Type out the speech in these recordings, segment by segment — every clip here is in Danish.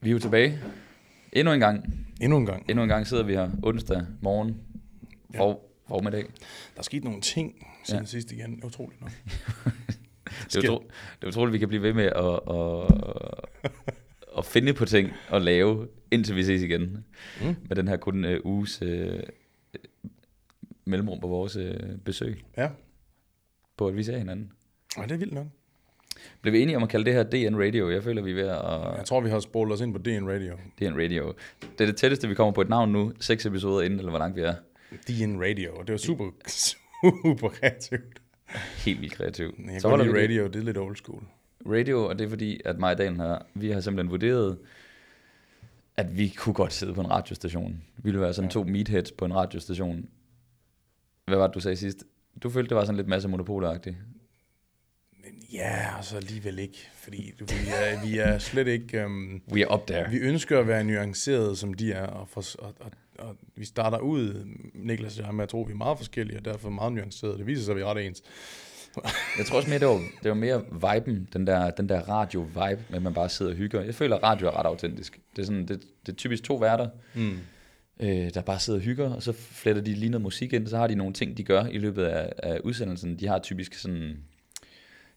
Vi er jo tilbage. Endnu en gang. Endnu en gang. Endnu en gang sidder vi her onsdag morgen. Ja. For, formiddag. Der er sket nogle ting siden Ja. ja. sidst igen. Utroligt nok. Det er, utro, det er utroligt, at vi kan blive ved med at, at, at finde på ting og lave, indtil vi ses igen. Mm. Med den her kun uh, uges uh, mellemrum på vores uh, besøg. Ja. På at vi ser hinanden. Og det er vildt nok. Blev vi enige om at kalde det her DN Radio? Jeg føler, vi er ved at... Jeg tror, vi har spolet os ind på DN Radio. DN Radio. Det er det tætteste, vi kommer på et navn nu. Seks episoder inden, eller hvor langt vi er. DN Radio. Det var super, super kreativt. Helt vildt kreativt. Jeg kan Så holder lide vi det. radio. Det er lidt old school. radio, og det er fordi, at mig og Daniel her, vi har simpelthen vurderet, at vi kunne godt sidde på en radiostation. Vi ville være sådan Ja. to meatheads på en radiostation. Hvad var det, du sagde sidst? Du følte, det var sådan lidt masse monopoleragtigt. Ja, og så alligevel ikke. Fordi vi, er, vi er slet ikke... Um, We are up there. vi ønsker at være nuanceret, som de er. Og, for, og, og, og vi starter ud, Niklas og jeg, med at tro, at vi er meget forskellige, og derfor meget nuancerede. Det viser sig, at vi er ret ens. Jeg tror også mere, det var, det var mere viben, den der, den der radio-vibe, med at man bare sidder og hygger. Jeg føler, at radio er ret autentisk. Det er, sådan, det, det er typisk to værter, Mm. øh, der bare sidder og hygger, og så fletter de lige noget musik ind, så har de nogle ting, de gør i løbet af, af udsendelsen. De har typisk sådan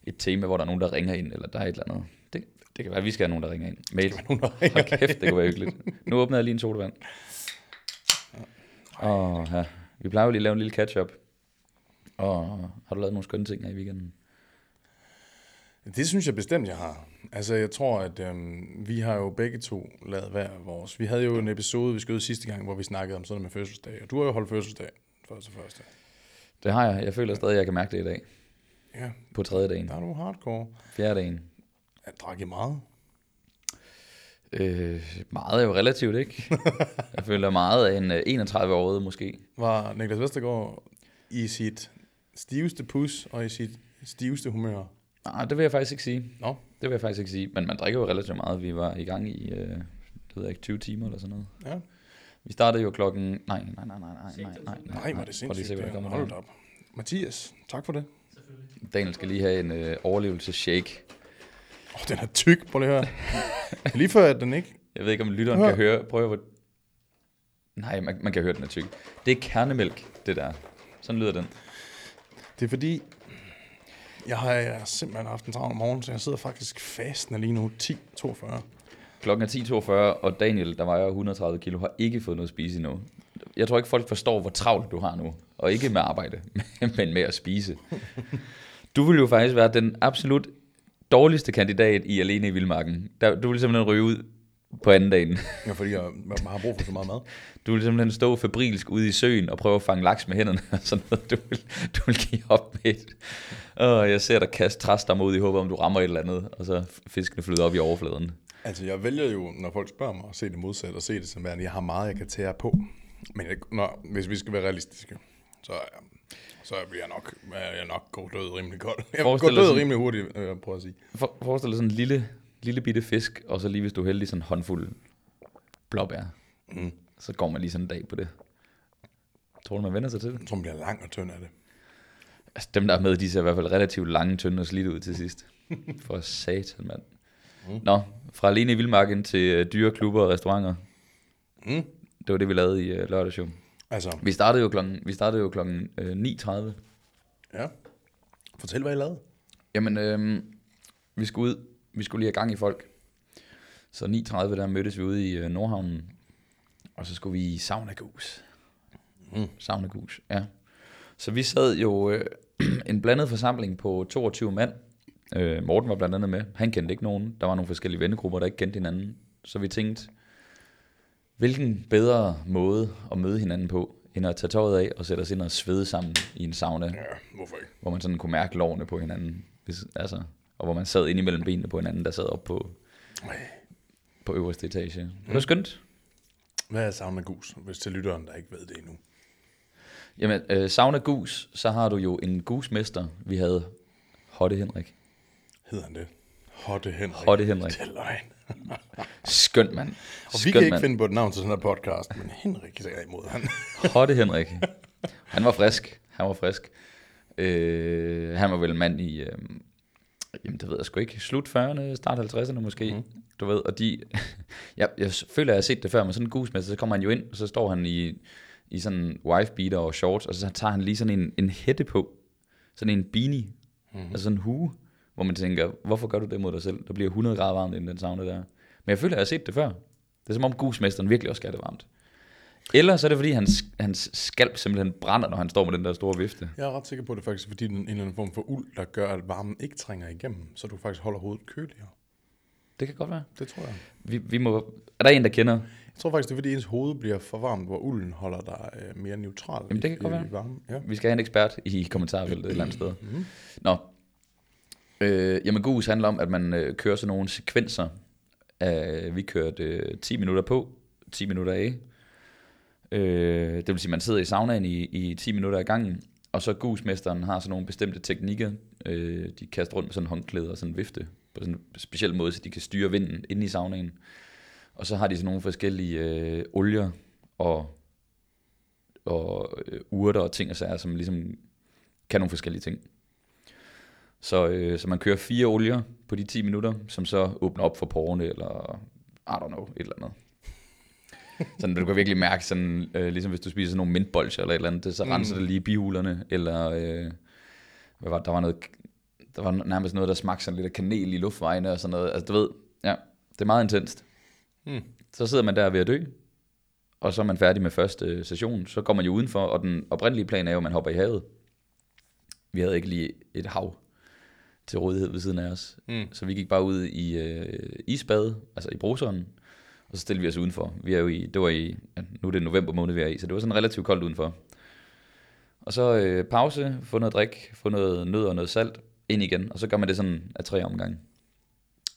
et tema, hvor der er nogen, der ringer ind, eller der er et eller andet. Det, det kan være, at vi skal have nogen, der ringer ind. Mail. Nogen, der ringer. Hold kæft, det kunne være hyggeligt. Nu åbner jeg lige en sodavand. Og ja, vi plejer jo lige at lave en lille catch-up. Og har du lavet nogle skønne ting her i weekenden? Det synes jeg bestemt, jeg har. Altså, jeg tror, at øhm, vi har jo begge to lavet hver vores. Vi havde jo en episode, vi skød sidste gang, hvor vi snakkede om sådan noget med fødselsdag. Og du har jo holdt fødselsdag, første første. Det har jeg. Jeg føler stadig, at jeg kan mærke det i dag. Ja, På tredje dagen. der er du hardcore. Fjerde dagen. Jeg drak I meget. Øh, meget er jo relativt, ikke? jeg føler meget af en øh, 31-årig måske. Var Niklas Vestergaard i sit stiveste pus og i sit stiveste humør? Nej, det vil jeg faktisk ikke sige. Nå, Det vil jeg faktisk ikke sige. Men man drikker jo relativt meget. Vi var i gang i, øh, det ved jeg ikke, 20 timer eller sådan noget. ja. Vi startede jo klokken... Nej, nej, nej, nej, nej, nej, nej. Nej, var det Prøv lige se, sindssygt. hvad der kommer Hold op. Mathias, tak for det. Daniel skal lige have en øh, overlevelseshake. Åh, oh, den er tyk. Prøv lige at høre. Lige før, at den ikke... Jeg ved ikke, om lytteren Hør. kan høre... Prøv at hvor... Nej, man, man kan høre, den er tyk. Det er kernemælk, det der. Sådan lyder den. Det er fordi, jeg har jeg har simpelthen haft en travl morgen, så jeg sidder faktisk fastende lige nu 10.42. Klokken er 10.42, og Daniel, der vejer 130 kilo, har ikke fået noget at spise endnu. Jeg tror ikke, folk forstår, hvor travlt du har nu. Og ikke med arbejde, men med at spise. Du vil jo faktisk være den absolut dårligste kandidat i Alene i Vildmarken. Der, du vil simpelthen ryge ud på anden dagen. Ja, fordi jeg, jeg har brug for så meget mad. Du vil simpelthen stå febrilsk ude i søen og prøve at fange laks med hænderne. og Sådan noget. Du, vil, du vil give op med et. Og jeg ser dig kaste træstammer ud i håb om, du rammer et eller andet, og så fiskene flyder op i overfladen. Altså, jeg vælger jo, når folk spørger mig, at se det modsatte, og se det som værende, jeg har meget, jeg kan tære på. Men jeg, når, hvis vi skal være realistiske, så, er- så bliver jeg nok, er jeg nok gå død rimelig kold. Jeg går død sådan- rimelig hurtigt, øh, prøv at sige. For, forestil dig sådan en lille, lille bitte fisk, og så lige hvis du er heldig, sådan en håndfuld blåbær. Mm. Så går man lige sådan en dag på det. Tror du, man vender sig til det? Jeg tror, man bliver lang og tynd af det. Altså, dem der er med, de ser i hvert fald relativt lange, tynde og slidte ud til sidst. For satan, mand. Mm. Nå, fra alene i Vildmarken til uh, dyre klubber og restauranter. Mm. Det var det, vi lavede i uh, lørdagshow. Altså, Vi startede jo klokken, vi startede jo klokken øh, 9.30. ja. Fortæl, hvad I lavede. Jamen, øh, vi skulle ud, vi skulle lige have gang i folk. Så 9.30 der mødtes vi ude i øh, Nordhavnen, og så skulle vi i Sauna Gus. Mm. Sauna Gus, ja. Så vi sad jo øh, en blandet forsamling på 22 mand. Øh, Morten var blandt andet med. Han kendte ikke nogen. Der var nogle forskellige vennegrupper, der ikke kendte hinanden. Så vi tænkte, hvilken bedre måde at møde hinanden på, end at tage tøjet af og sætte os ind og svede sammen i en sauna Ja, hvorfor ikke? hvor man sådan kunne mærke lårene på hinanden. Hvis, altså, og hvor man sad ind imellem benene på hinanden, der sad op på, Ej. på øverste etage. Det var skønt. Hvad er sauna gus, hvis til lytteren, der ikke ved det endnu? Jamen, øh, sauna gus, så har du jo en gusmester. Vi havde Hotte Henrik. Hedder han det? Hotte Henrik. Hotte Henrik. Det er løgn. Skønt mand. Og vi kan ikke finde på et navn til sådan en podcast, men Henrik er imod han. Hotte Henrik. Han var frisk. Han var frisk. Øh, han var vel en mand i, øh, jamen det ved jeg sgu ikke, slut 40'erne, start 50'erne måske. Mm. Du ved, og de, Jeg, jeg føler, at jeg har set det før, men sådan en gusmester, så kommer han jo ind, og så står han i, i sådan en wife beater og shorts, og så tager han lige sådan en, en hætte på, sådan en beanie, mm-hmm. altså sådan en hue, hvor man tænker, hvorfor gør du det mod dig selv? Der bliver 100 grader varmt inden den sauna der. Men jeg føler, at jeg har set det før. Det er som om gusmesteren virkelig også skal det varmt. Eller så er det fordi, hans, hans skalp simpelthen brænder, når han står med den der store vifte. Jeg er ret sikker på, at det faktisk er fordi, den en eller anden form for uld, der gør, at varmen ikke trænger igennem, så du faktisk holder hovedet køligere. Det kan godt være. Det tror jeg. Vi, vi må, er der en, der kender? Jeg tror faktisk, det er fordi, ens hoved bliver for varmt, hvor ulden holder dig øh, mere neutral Jamen, det kan i, godt i, være. i varme. Ja. Vi skal have en ekspert i kommentarfeltet et eller andet sted. Mm-hmm. Nå. Øh, jamen, gus handler om, at man øh, kører sådan nogle sekvenser. Af, vi kørte øh, 10 minutter på, 10 minutter af. Øh, det vil sige, at man sidder i saunaen i, i 10 minutter ad gangen, og så gusmesteren har sådan nogle bestemte teknikker. Øh, de kaster rundt med sådan en håndklæde og sådan en vifte på sådan en speciel måde, så de kan styre vinden inde i saunaen. Og så har de sådan nogle forskellige øh, olier og, og øh, urter og ting og sager, som ligesom kan nogle forskellige ting. Så, øh, så man kører fire olier på de 10 minutter, som så åbner op for porerne, eller I don't know, et eller andet. Sådan, du kan virkelig mærke, sådan, øh, ligesom hvis du spiser sådan nogle mintbolcher eller et eller andet, det, så Mm. renser det lige bihulerne, eller øh, hvad var, der var noget, der var nærmest noget, der smagte sådan lidt af kanel i luftvejene og sådan noget. Altså du ved, ja, det er meget intenst. Mm. Så sidder man der ved at dø, og så er man færdig med første øh, session. Så går man jo udenfor, og den oprindelige plan er jo, at man hopper i havet. Vi havde ikke lige et hav til rådighed ved siden af os. Mm. Så vi gik bare ud i øh, isbade, altså i bruseren, og så stillede vi os udenfor. Vi er jo i, det var i, ja, nu er det november måned, vi er i, så det var sådan relativt koldt udenfor. Og så øh, pause, få noget drik, få noget nød og noget salt, ind igen, og så gør man det sådan af tre omgange.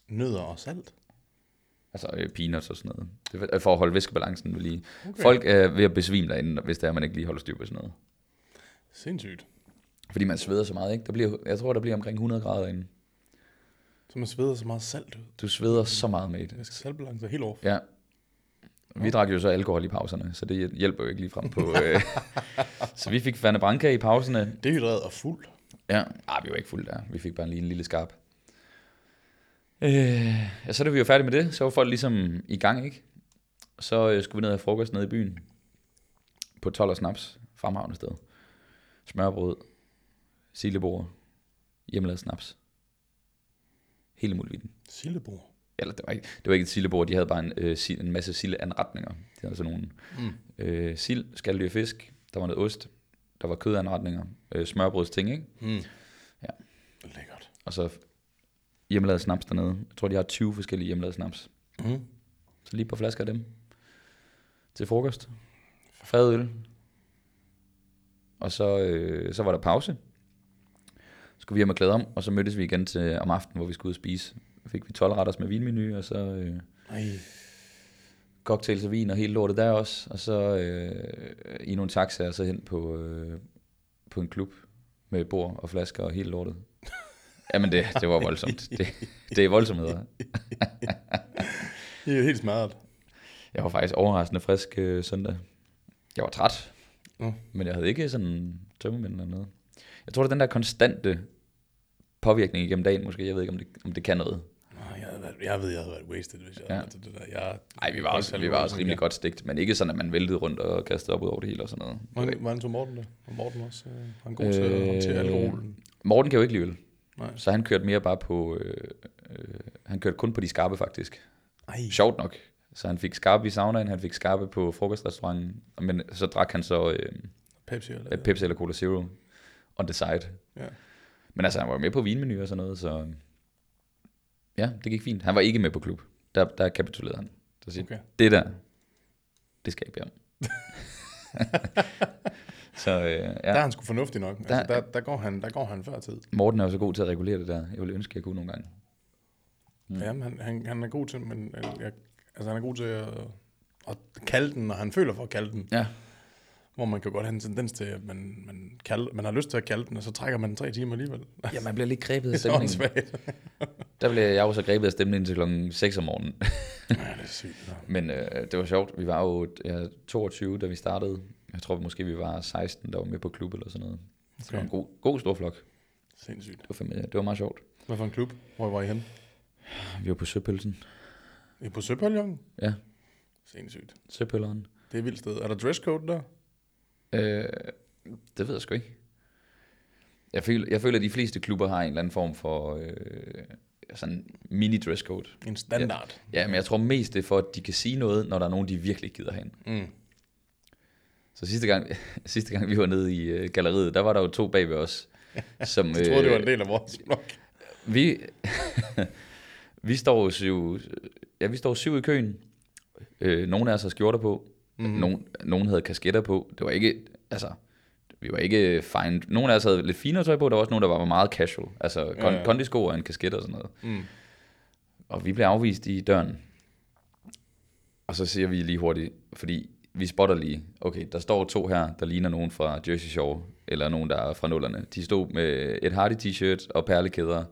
Nødder og salt. Altså øh, peanuts og sådan noget. Det er for at holde væskebalancen ved lige. Okay. Folk er ved at besvime derinde, hvis det er, man ikke lige holder styr på sådan noget. Sindssygt. Fordi man sveder så meget, ikke? Der bliver, jeg tror, der bliver omkring 100 grader derinde. Så man sveder så meget salt ud. Du sveder så meget med det. Jeg skal saltbalance helt off. Ja. Vi drak jo så alkohol i pauserne, så det hjælper jo ikke lige frem på... Øh. så vi fik Fane Branca i pauserne. Dehydreret og fuld. Ja, ah, vi var ikke fuldt der. Vi fik bare lige en lille skarp. Øh, ja, så da vi var færdige med det, så var folk ligesom i gang, ikke? Så øh, skulle vi ned og have frokost nede i byen. På 12 og snaps. Fremhavne sted. Smørbrød. Sillebord. Hjemmelavet snaps. Hele muligheden. Sillebord. Eller det var ikke, det var ikke et sildebord, de havde bare en, øh, sil- en masse sildeanretninger. De havde sådan nogle Mm. øh, sild, skaldyr fisk, der var noget ost, der var kødanretninger, øh, smørbrødsting, ikke? Mm. Ja. Lækkert. Og så hjemmelavet snaps dernede. Jeg tror, de har 20 forskellige hjemmelavet snaps. Mm. Så lige på flasker af dem. Til frokost. Fadøl. Og så, øh, så var der pause. Skulle vi hjem og klæde om, og så mødtes vi igen til om aftenen, hvor vi skulle ud og spise. Fik vi 12 retters med vinmenu, og så øh, Ej. cocktails og vin og hele lortet der også. Og så øh, i nogle taxaer, så hen på, øh, på en klub med bord og flasker og hele lortet. Jamen det, det var voldsomt. Det, det er voldsomheder. Det er helt smadret. Jeg var faktisk overraskende frisk øh, søndag. Jeg var træt, Mm. men jeg havde ikke sådan tømmermænd eller noget. Jeg tror, det er den der konstante påvirkning igennem dagen, måske. Jeg ved ikke, om det, om det kan noget. Nej, jeg, havde været, jeg ved, jeg havde været wasted, hvis jeg Ja. til det der. Jeg, Nej, vi var også, vi var også rimelig godt stigt, men ikke sådan, at man væltede rundt og kastede op ud over det hele og sådan noget. Hvordan, hvordan tog Morten det? Var Morten også øh, han god til at håndtere Øh, alkoholen? Morten kan jo ikke lide øl, Nej. så han kørte mere bare på... Øh, øh, han kørte kun på de skarpe, faktisk. Ej, Sjovt nok. Så han fik skarpe i saunaen, han fik skarpe på frokostrestauranten, men så drak han så øh, Pepsi eller øh, Pepsi eller Cola Zero on the side. Ja. Men altså, han var med på vinmenu og sådan noget, så ja, det gik fint. Han var ikke med på klub. Der, der kapitulerede han. Så siger, Okay. det der, det skal jeg bede om. så øh, Ja. Der er ja, han sgu fornuftig nok. Der, altså, der, der, går han, der går han før tid. Morten er jo så god til at regulere det der. Jeg ville ønske, jeg kunne nogle gange. Mm. Jamen, han, han, han er god til, men øh, jeg, altså, han er god til at, at kalde den, når han føler for at kalde den. Ja, Hvor man kan godt have en tendens til, at man, man, kalde, man har lyst til at kalde den, og så trækker man den tre timer alligevel. ja man bliver lidt grebet af Det stemningen. Der blev jeg jo så grebet af stemningen til klokken 6 om morgenen. Ja, det er sygt. Ja. Men øh, det var sjovt. Vi var jo ja, 22, da vi startede. Jeg tror måske, vi var 16, der var med på klub eller sådan noget. Så det var en god, god stor flok. Sindssygt. Det var, fandme, det var meget sjovt. Hvad for en klub? Hvor var I hen? Vi var på Søpølsen. I på Søpavillon? Ja, Sindssygt. Søpølleren. Det er et vildt sted. Er der dresscode der? Øh, det ved jeg sgu ikke. Jeg føler, jeg føler, at de fleste klubber har en eller anden form for øh, sådan mini dresscode. En standard. Ja, men jeg tror mest det er for, at de kan sige noget, når der er nogen, de virkelig gider hen. Mm. Så sidste gang, sidste gang vi var nede i øh, galleriet, der var der jo to bag ved os. Som, Jeg troede, det var en del af vores blok. Vi, vi står syv, ja, vi står syv i køen. Øh, nogle af os har skjorter på. Mhm. Mm. Nogen, nogen havde kasketter på. Det var ikke, altså, vi var ikke fine. Nogle af os havde lidt finere tøj på. Der var også nogen, der var meget casual. Altså, kon, Ja, ja, kondisko og en kasket og sådan noget. Mm. Og vi blev afvist i døren. Og så siger vi lige hurtigt, fordi vi spotter lige, okay, der står to her, der ligner nogen fra Jersey Shore, eller nogen, der er fra nullerne. De stod med et Hardy t-shirt og perlekæder,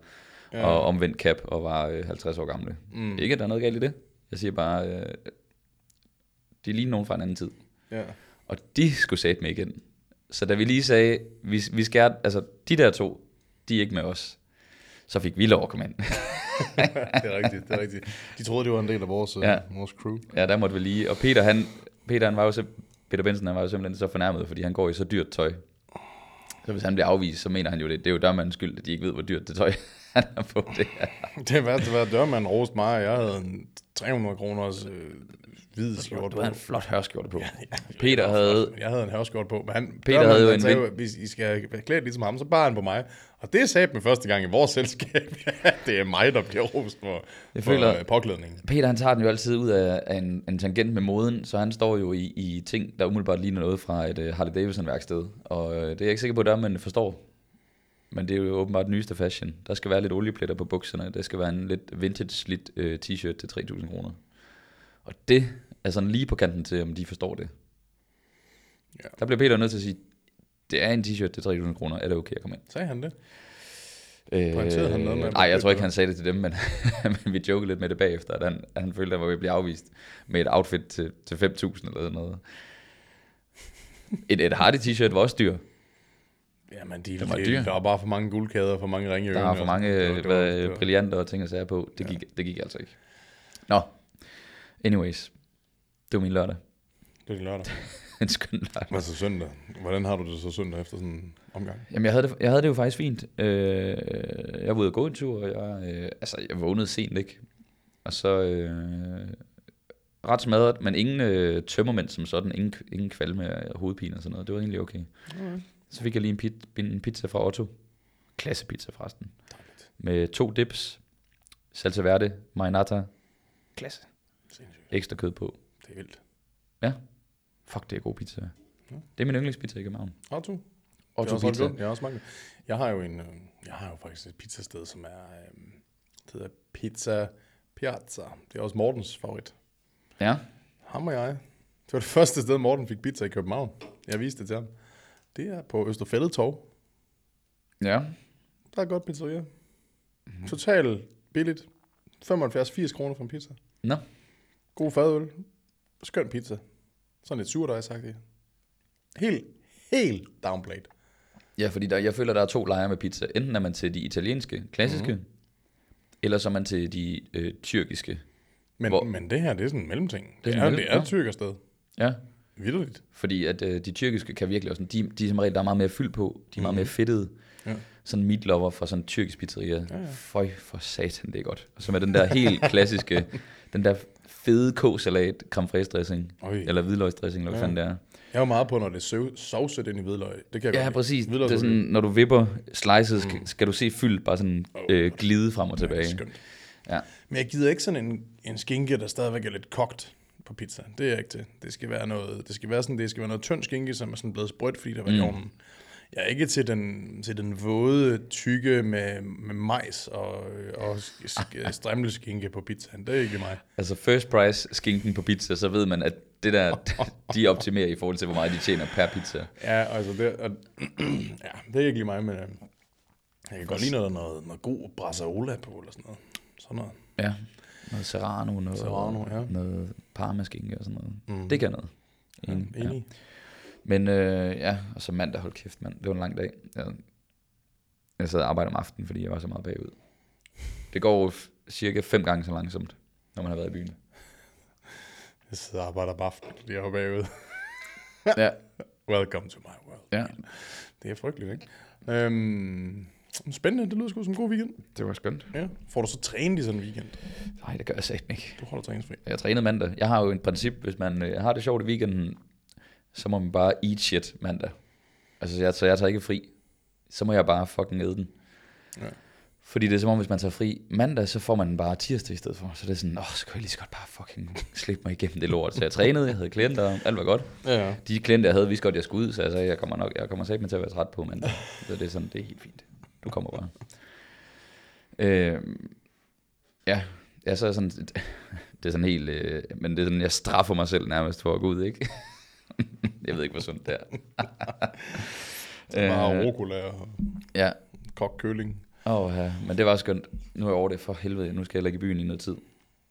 Ja. og omvendt cap, og var øh, 50 år gamle. Mm. Mm. Ikke, at der er noget galt i det. Jeg siger bare, øh, de ligner nogen fra en anden tid. Ja. Og de skulle sætte med igen. Så da vi lige sagde, vi, vi skal, altså de der to, de er ikke med os. Så fik vi lov at komme ind. det er rigtigt, det er rigtigt. De troede, det var en del af vores, ja. Ja. vores crew. Ja, der måtte vi lige. Og Peter, han, Peter, han var jo sim- Peter Benson, han var jo simpelthen så fornærmet, fordi han går i så dyrt tøj. Så hvis han bliver afvist, så mener han jo det. Det er jo dørmandens skyld, at de ikke ved, hvor dyrt det tøj han har på det. her. Det værste var, at dørmanden roste mig, og jeg havde en 300 kroners øh, hvid skjorte Du på. havde en flot hørskjorte på. Ja, Peter havde, Jeg havde en hørskjort på, men han, Peter havde jo en sagde, hvis I skal være klædt ligesom ham, så bare han på mig. Og det sagde med første gang i vores selskab. det er mig, der bliver rost for, Jeg for føler- øh, påklædningen. Peter han tager den jo altid ud af, en, en tangent med moden, så han står jo i, i ting, der umiddelbart ligner noget fra et uh, Harley Davidson værksted. Og uh, det er jeg ikke sikker på, at man forstår. Men det er jo åbenbart nyeste fashion. Der skal være lidt oliepletter på bukserne. Der skal være en lidt vintage slidt uh, t-shirt til 3.000 kroner. Og det er sådan lige på kanten til, om de forstår det. Ja. Der bliver Peter nødt til at sige, det er en t-shirt til 3.000 kroner. Er det okay at komme ind? Sagde han det? Øh, Pointerede han noget med, Nej, jeg tror ikke, han sagde det til dem, men, men vi jokede lidt med det bagefter, at han, han følte, at han var ved at blive afvist med et outfit til, til 5.000 eller sådan noget. Et, et Hardy t-shirt var også dyr. Jamen, de, Den var de, dyr. der var bare for mange guldkæder, for mange ringe Der var for og mange sådan. øh, Det var- det var- hvad, det var- brillanter og ting og sager på. Det gik, det gik altså ikke. Nå, anyways. Det var min lørdag. Det er din lørdag. En skøn lørdag. Hvad så søndag? Hvordan har du det så søndag efter sådan en omgang? Jamen, jeg havde det, jeg havde det jo faktisk fint. Øh, jeg var ude at gå en tur, og jeg, øh, altså, jeg vågnede sent, ikke? Og så øh, ret smadret, men ingen øh, tømmermænd som sådan, ingen, ingen kvalme og hovedpine og sådan noget. Det var egentlig okay. Okay. Så fik jeg lige en, pit, en pizza fra Otto. Klassepizza forresten. Dejligt. Med to dips, salsa verde, marinata. Klasse. Sindssygt. Ekstra kød på. Det er vildt. Fuck, det er god pizza. Ja. Det er min yndlingspizza i København. Otto? Otto jeg har også Pizza. Jeg har også mange. Jeg har jo en, øh, jeg har jo faktisk et pizzasted, som er, øh, det hedder Pizza Piazza. Det er også Mortens favorit. Ja. Ham og jeg. Det var det første sted, Morten fik pizza i København. Jeg viste det til ham. Det er på Østerfældet Torv. Ja. Der er godt pizzeria. Mhm. Mm-hmm. Totalt billigt. 75-80 kroner for en pizza. Nå. God fadøl. Skøn pizza. Sådan lidt sur, der jeg sagt det. Helt, helt downplayed. Ja, fordi der, jeg føler, der er to lejre med pizza. Enten er man til de italienske, klassiske, mm. eller så er man til de øh, tyrkiske. Men, Hvor- men det her, det er sådan en mellemting. Det, er er, en det er mellem- et tyrkersted. Ja. Vitterligt. Fordi at øh, de tyrkiske kan virkelig også, sådan- de, de er som regel, der er meget mere fyld på, de er meget mere fedtede. Ja. Sådan meat lover fra sådan en tyrkisk pizzeria. Ja, ja. Føj for satan, det er godt. Og så med den der helt klassiske, den der fede k-salat, creme dressing, eller hvidløgsdressing, eller hvad Ja. det er. Jeg er meget på, når det er sovset ind i hvidløg. Det kan jeg Ja, godt præcis. Det Hvidløg er sådan, når du vipper slices, skal, skal du se fyldt bare sådan øh, glide frem og Ja, tilbage. skønt. Ja. Men jeg gider ikke sådan en, en skinke, der stadigvæk er lidt kogt på pizza. Det er jeg ikke til. Det skal være noget, det skal være sådan, det skal være noget tynd skinke, som er sådan blevet sprødt, fordi der var mm. i ovnen. Jeg er ikke til den, til den våde tykke med, med majs og, og sk- strimleskinke på pizzaen. Det er ikke mig. Altså first price skinken på pizza, så ved man, at det der, de optimerer i forhold til, hvor meget de tjener per pizza. Ja, altså det, og, ja, det er ikke lige mig, men øh, jeg kan godt lide noget, noget, noget god brassaola på, eller sådan noget. Sådan noget. Ja. Noget serrano, noget, Serrano, ja. noget parmaskinke og sådan noget. Mm. Det kan noget. Ja, Enig. Ja. enig. Men øh, ja, og så mandag, hold kæft mand, det var en lang dag. Jeg, jeg sad og arbejdede om aftenen, fordi jeg var så meget bagud. Det går jo cirka fem gange så langsomt. når man har været i byen. Jeg sidder og arbejder om aftenen, fordi jeg er bagud. Ja. Welcome to my world. ja, Det er frygteligt, ikke? Øhm, spændende, det lyder sgu som en god weekend. det var skønt. Ja. Får du så trænet i sådan en weekend? Nej, det gør jeg sagt ikke. Du holder træningsfri. Jeg trænede mandag. Jeg har jo et princip, hvis man øh, har det sjovt i weekenden, så må man bare eat shit mandag. Altså, jeg, så jeg tager ikke fri. Så må jeg bare fucking æde den. Ja. Fordi det er som om, hvis man tager fri mandag, så får man den bare tirsdag i stedet for. Så det er sådan, åh, så kan jeg lige så godt bare fucking slippe mig igennem det lort. Så jeg trænede, jeg havde klienter, alt var godt. Ja. De klienter, jeg havde, vidste godt, jeg skulle ud, så jeg sagde, jeg kommer nok, jeg kommer sagt til at være træt på mandag. Så det er sådan, det er helt fint. Du kommer bare. Øh, ja, ja, så er sådan, det er sådan helt, øh, men det er sådan, jeg straffer mig selv nærmest for at gå ud, ikke? jeg ved ikke, hvor sundt det er. Bare rucola og ja, kogt køling. Åh, ja, men det var skønt. Nu er jeg over det for helvede. Nu skal jeg lægge i byen i noget tid.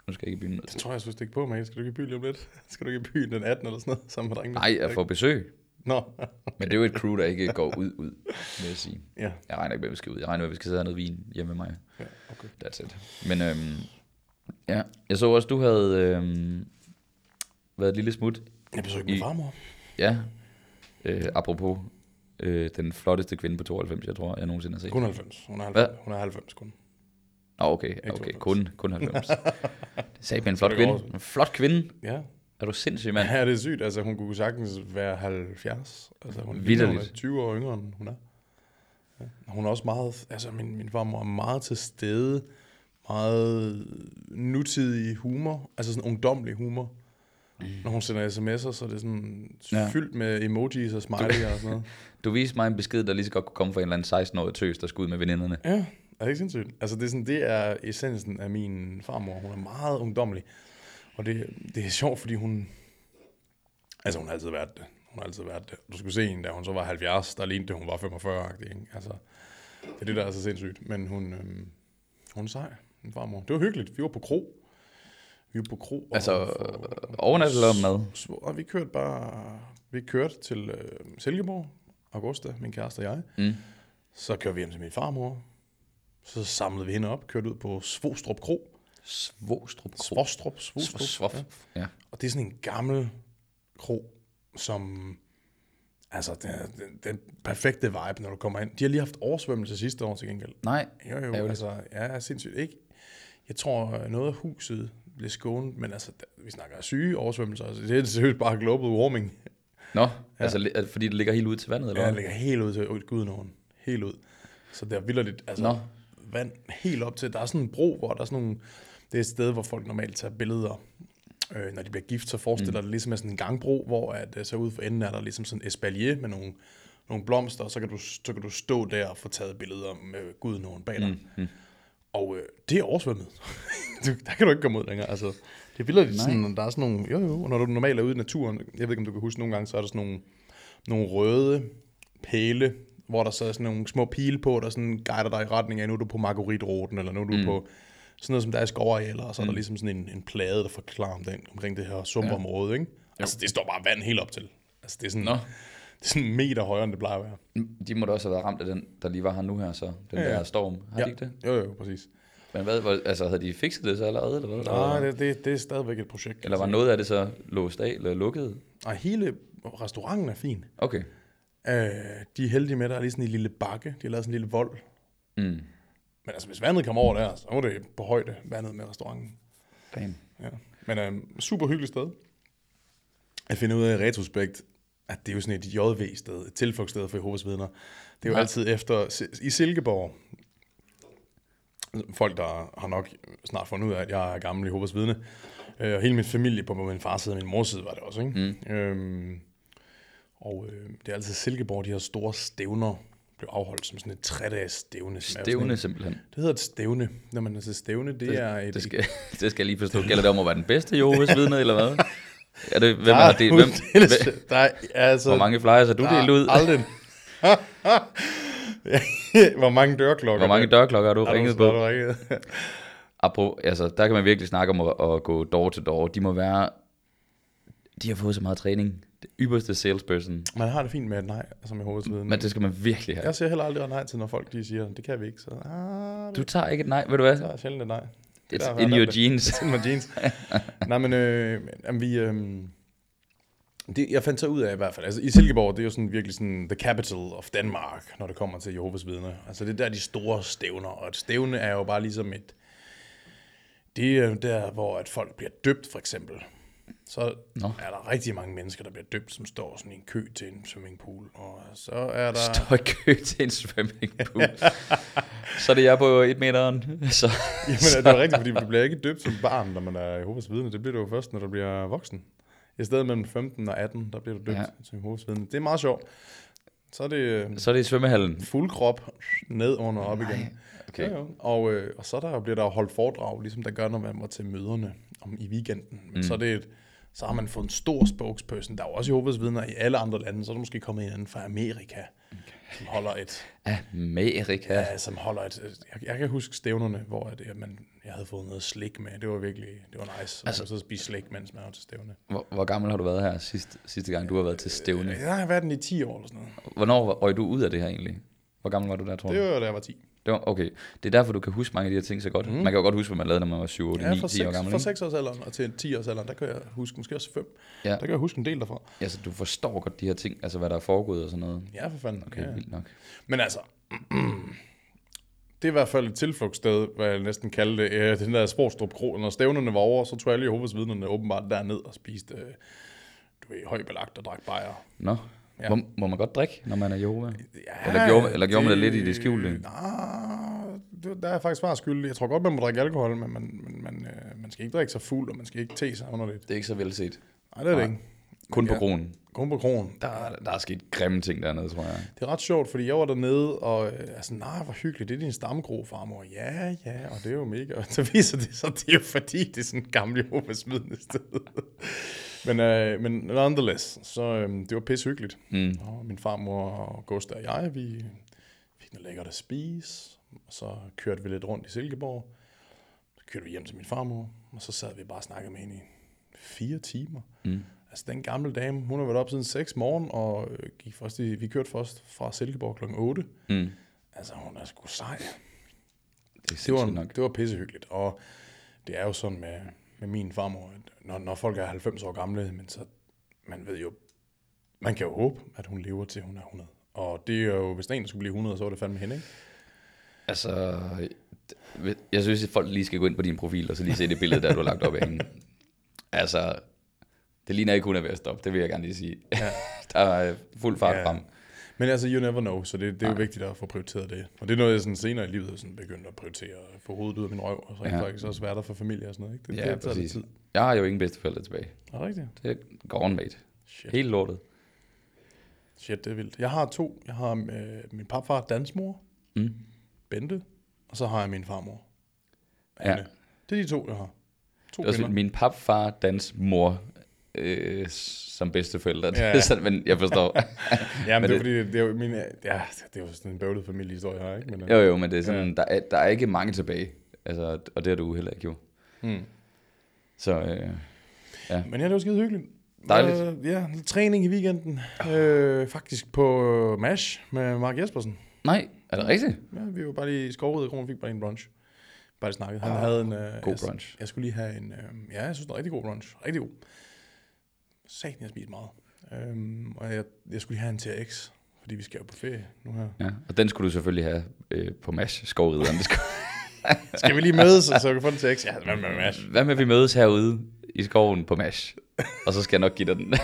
Nu skal jeg ikke i byen i noget Det tid. tror jeg, jeg skulle stikke på med. Skal du ikke i byen lige om lidt? Skal du ikke i byen den 18 eller sådan noget, sammen med drengene? Nej, jeg får besøg. Nå. Men det er jo et crew, der ikke går ud, ud, vil jeg sige. ja. Jeg regner ikke med, at vi skal ud. Jeg regner med, at vi skal sidde og have noget vin hjemme med mig. ja, okay. That's it. Men øhm, ja, jeg så også, du havde øhm, været et lille smut. Jeg besøgte min farmor. Ja, øh, apropos øh, den flotteste kvinde på 92, jeg tror, jeg nogensinde har set. Kun 90. Hun er Hvad? 90, hun er 90 kun. Nå, okay, okay, 92. kun, kun 90. det sagde en flot kvinde. En flot kvinde. Ja. Er du sindssyg, mand? Ja, det er sygt. Altså, hun kunne sagtens være 70. Altså, hun, Vitterligt. er 20 år yngre, end hun er. Ja. Hun er også meget, altså min, min farmor er meget til stede, meget nutidig humor, altså sådan ungdomlig humor. Mm. Når hun sender sms'er, så er det sådan Ja. fyldt med emojis og smiley og sådan noget. Du viste mig en besked, der lige så godt kunne komme fra en eller anden 16-årig tøs, der skulle ud med veninderne. Ja, er det ikke sindssygt? Altså det er, sådan, det er essensen af min farmor. Hun er meget ungdomlig. Og det, det er sjovt, fordi hun... Altså hun har altid været det. Hun har altid været det. Du skulle se hende, da hun så var 70, der lignede det, hun var 45-agtig. Ikke? Altså, det er det, der er så sindssygt. Men hun, øhm, hun er sej, min farmor. Det var hyggeligt. Vi var på kro. Vi var på kro. og Altså, overnat eller mad? Og vi kørte bare... Vi kørte til øh, Silkeborg, Augusta, min kæreste og jeg. Mm. Så kørte vi hjem til min farmor. Så samlede vi hende op, kørte ud på Svostrup Kro. Svostrup Kro. Svostrup, Svostrup. Svof. Ja. Ja. Og det er sådan en gammel kro, som... Altså, den, den, den perfekte vibe, når du kommer ind. De har lige haft oversvømmelse sidste år til gengæld. Nej, Jo, jo, Ærgerligt. altså, ja, sindssygt. Ikke? Jeg tror, noget af huset blev skånet, men altså, der- vi snakker syge oversvømmelser. Altså, det er seriøst bare global warming. Nå, ja. altså li- fordi det ligger helt ud til vandet, eller Ja, hvad? det ligger helt ud til ud- Gudenåen. Helt ud. Så der er vildt altså, Nå. vand helt op til. Der er sådan en bro, hvor der er sådan nogle... Det er et sted, hvor folk normalt tager billeder. Øh, når de bliver gift, så forestiller mm. det ligesom sådan en gangbro, hvor at, øh, så ude for enden er der ligesom sådan en espalier med nogle, nogle blomster, og så kan, du, så kan du stå der og få taget billeder med Gudenåen bag dig. Mm. Mm. Og øh, det er oversvømmet. du, der kan du ikke komme ud længere. Altså, det er vildt, sådan, der er sådan nogle, jo jo, når du normalt er ude i naturen, jeg ved ikke, om du kan huske nogle gange, så er der sådan nogle, nogle røde pæle, hvor der så er sådan nogle små pile på, der sådan guider dig i retning af, nu er du på Marguerite-ruten, eller nu er du mm. på sådan noget, som der er skovarealer, og så er der ligesom sådan en, en plade, der forklarer om den, omkring det her sumpområde, ikke? Altså, det står bare vand helt op til. Altså, det er sådan, Nå. det er sådan en meter højere, end det plejer at være. De må da også have været ramt af den, der lige var her nu her, så. Den Ja, ja. der storm. Har Ja. de ikke det? Jo, jo, præcis. Men hvad, altså havde de fikset det så allerede, eller hvad? Nej, det, det, det er stadigvæk et projekt. Eller var noget af det så låst af, eller lukket? Og hele restauranten er fin. Okay. Øh, de er heldige med, at der er lige sådan en lille bakke. De har lavet sådan en lille vold. Mm. Men altså, hvis vandet kommer over der, så er det på højde, vandet med restauranten. Damn. Ja. Men øh, super hyggeligt sted. Jeg finder ud af i retrospekt, at det er jo sådan et JV-sted, et tilflugtssted for Jehovas vidner. Det er jo Ja. altid efter, i Silkeborg, folk der har nok snart fundet ud af, at jeg er gammel Jehovas vidne, øh, og hele min familie på min fars side og min mors side var det også, ikke? Mm. Øhm, og øh, det er altid Silkeborg, de her store stævner blev afholdt som sådan et tre-dages stævne. Stævne en- simpelthen. Det hedder et stævne. Når man er til stævne, det, det er et... Det skal, det skal jeg lige forstå. Gælder det om at være den bedste Jehovas vidne, eller hvad? Er det, hvem Der har er det? Hvem, hvem, der er, altså, hvor mange flyers har du der delt ud? Aldrig. hvor mange dørklokker? Hvor mange dørklokker har du har ringet du, har på? du ringet? Apropos, altså, der kan man virkelig snakke om at, at gå door to door. De må være... De har fået så meget træning. Det ypperste salesperson. Man har det fint med et nej, altså med hovedsviden. Men det skal man virkelig have. Jeg siger heller aldrig nej til, når folk de siger, det kan vi ikke. Så, ah, Du tager ikke et nej, ved du hvad? det er sjældent et nej. It's derfor, in jeg your valgte jeans. It's in my jeans. Nej, men øh, jamen, vi... Øh, det, jeg fandt så ud af i hvert fald, altså i Silkeborg, det er jo sådan virkelig sådan the capital of Denmark, når det kommer til Jehovas vidner. Altså det er der de store stævner, og et stævne er jo bare ligesom et, det er jo der, hvor at folk bliver døbt for eksempel. Så Nå. er der rigtig mange mennesker, der bliver døbt, som står sådan i en kø til en swimmingpool. Og så er der... Står i kø til en swimmingpool. så er det jeg på et meteren. Så, Jamen, det er rigtigt, fordi du bliver ikke døbt som barn, når man er Jehovas vidne. Det bliver du jo først, når du bliver voksen. I stedet mellem 15 og 18, der bliver du døbt Ja. som Jehovas vidne. Det er meget sjovt. Så er det øh, så er det i svømmehallen. fuld krop ned under op igen. Okay. Ja, ja. Og, øh, og så der bliver der holdt foredrag, ligesom der gør, når man må til møderne om i weekenden. Men mm. så, er det et, så har man fået en stor spokesperson. Der er jo også Jehovas vidner i alle andre lande. Så er der måske kommet en anden fra Amerika, okay. som holder et, Amerika. Ja, som holder et... Jeg, jeg kan huske stævnerne, hvor at, at man, jeg havde fået noget slik med. Det var virkelig... Det var nice. Altså, så spise slik, mens man var til stævne. Hvor, hvor gammel har du været her sidste, sidste gang, du har været til stævne? Jeg har været den i 10 år eller sådan noget. Hvornår røg du ud af det her egentlig? Hvor gammel var du der, tror du? Det var, da jeg var 10. Det var, okay. Det er derfor, du kan huske mange af de her ting så godt. Mm. Man kan jo godt huske, hvad man lavede, når man var 7, 8, 9, Ja, 10 fra år 6, gammel. fra Ikke? 6 års alderen og til 10 års alderen, der kan jeg huske måske også 5. Ja. Der kan jeg huske en del derfra. Altså, du forstår godt de her ting, altså hvad der er foregået og sådan noget. Ja, for fanden. Okay, ja. ja. vildt nok. Men altså, det er i hvert fald et tilflugtssted, hvad jeg næsten kalde det. Øh, Den der Sportstrup Kro. Når stævnerne var over, så tog alle Jehovas vidnerne åbenbart derned og spiste, øh, du ved, højbelagt og drak bajer. Nå, Ja. Ja. må, må man godt drikke, når man er Jehova? Ja, Eller gjorde- eller gjorde man det lidt i det skjulte? Nej, det, der er faktisk svar skyldig. Jeg tror godt, man må drikke alkohol, men man, man, man, øh, man skal ikke drikke sig fuld, og man skal ikke te sig underligt. Det er ikke så velset. Nej, det er det Nej. ikke. Kun på Ja. kronen. Kun på kronen. Der, er- der er sket grimme ting dernede, tror jeg. Det er ret sjovt, fordi jeg var dernede, og øh, altså, nej, hvor hyggeligt, det er din stamgro, farmor. Ja, ja, og det er jo mega. Og så viser det sig, det er jo fordi, det er sådan en gammel Jehovas sted. Men, øh, men nonetheless, så øh, det var pisse hyggeligt. Mm. Og min farmor og Gustav og jeg, vi fik noget lækkert at spise, og så kørte vi lidt rundt i Silkeborg. Så kørte vi hjem til min farmor, og så sad vi bare og snakkede med hende i fire timer. Mm. Altså den gamle dame, hun har været op siden 6 morgen, og øh, gik først i, vi kørte først fra Silkeborg kl. 8. Mm. Altså hun er sgu sej. Det er Det var, nok. det var pissehyggeligt, og det er jo sådan med, med min farmor, at når, når folk er 90 år gamle, men så, man ved jo, man kan jo håbe, at hun lever til hun er 100. Og det er jo, hvis der er en, der skulle blive 100, så var det fandme hende, ikke? Altså, jeg synes, at folk lige skal gå ind på din profil, og så lige se det billede, der du har lagt op af hende. Altså, det ligner ikke, hun er ved at stoppe, det vil jeg gerne lige sige. Ja. der er fuld fart Ja. frem. Men altså, you never know, så det, det er jo Nej. vigtigt at få prioriteret det. Og det er noget, jeg sådan senere i livet sådan begyndt at prioritere, at få hovedet ud af min røv, og så Ja. faktisk også være der for familie og sådan noget, ikke? Det, Ja, det tager præcis. tid. Jeg har jo ingen bedsteforældre tilbage. Er det rigtigt? Det går on, mate. Shit. Helt lortet. Shit, det er vildt. Jeg har to. Jeg har øh, min papfar, dansmor, Mm. Bente, og så har jeg min farmor, Ja. Anne. Det er de to, jeg har. To Det er også min papfar, dans mor, øh, som bedsteforældre. Ja. Ja. sådan, men jeg forstår. Ja, men men det er fordi, det er jo, min, ja, det er jo sådan en bøvlet familiehistorie her, ikke? Men, øh, jo, jo, men det er sådan, Ja. ja. der, er, der er ikke mange tilbage. Altså, og det har du heller ikke jo. hmm. Så øh, Men ja, det var skide hyggeligt. Dejligt. Øh, ja, lidt træning i weekenden. Øh, faktisk på MASH med Mark Jespersen. nej, er det rigtigt? Ja, vi var bare lige i Skovrede, fik bare en brunch. Bare lige snakket. Han Ah, havde en... Øh, God jeg, brunch. Jeg skulle lige have en... Øh, ja, jeg synes, det var en rigtig god brunch. Rigtig god. Satan, jeg spiste meget. Øhm, og jeg, jeg skulle lige have en TRX, fordi vi skal jo på ferie nu her. Ja, og den skulle du selvfølgelig have øh, på MASH skovrideren. Det skulle... Skal vi lige mødes, så jeg kan få en TRX? Ja, hvad med MASH? Hvad med, at vi mødes herude i skoven på MASH? Og så skal jeg nok give dig den.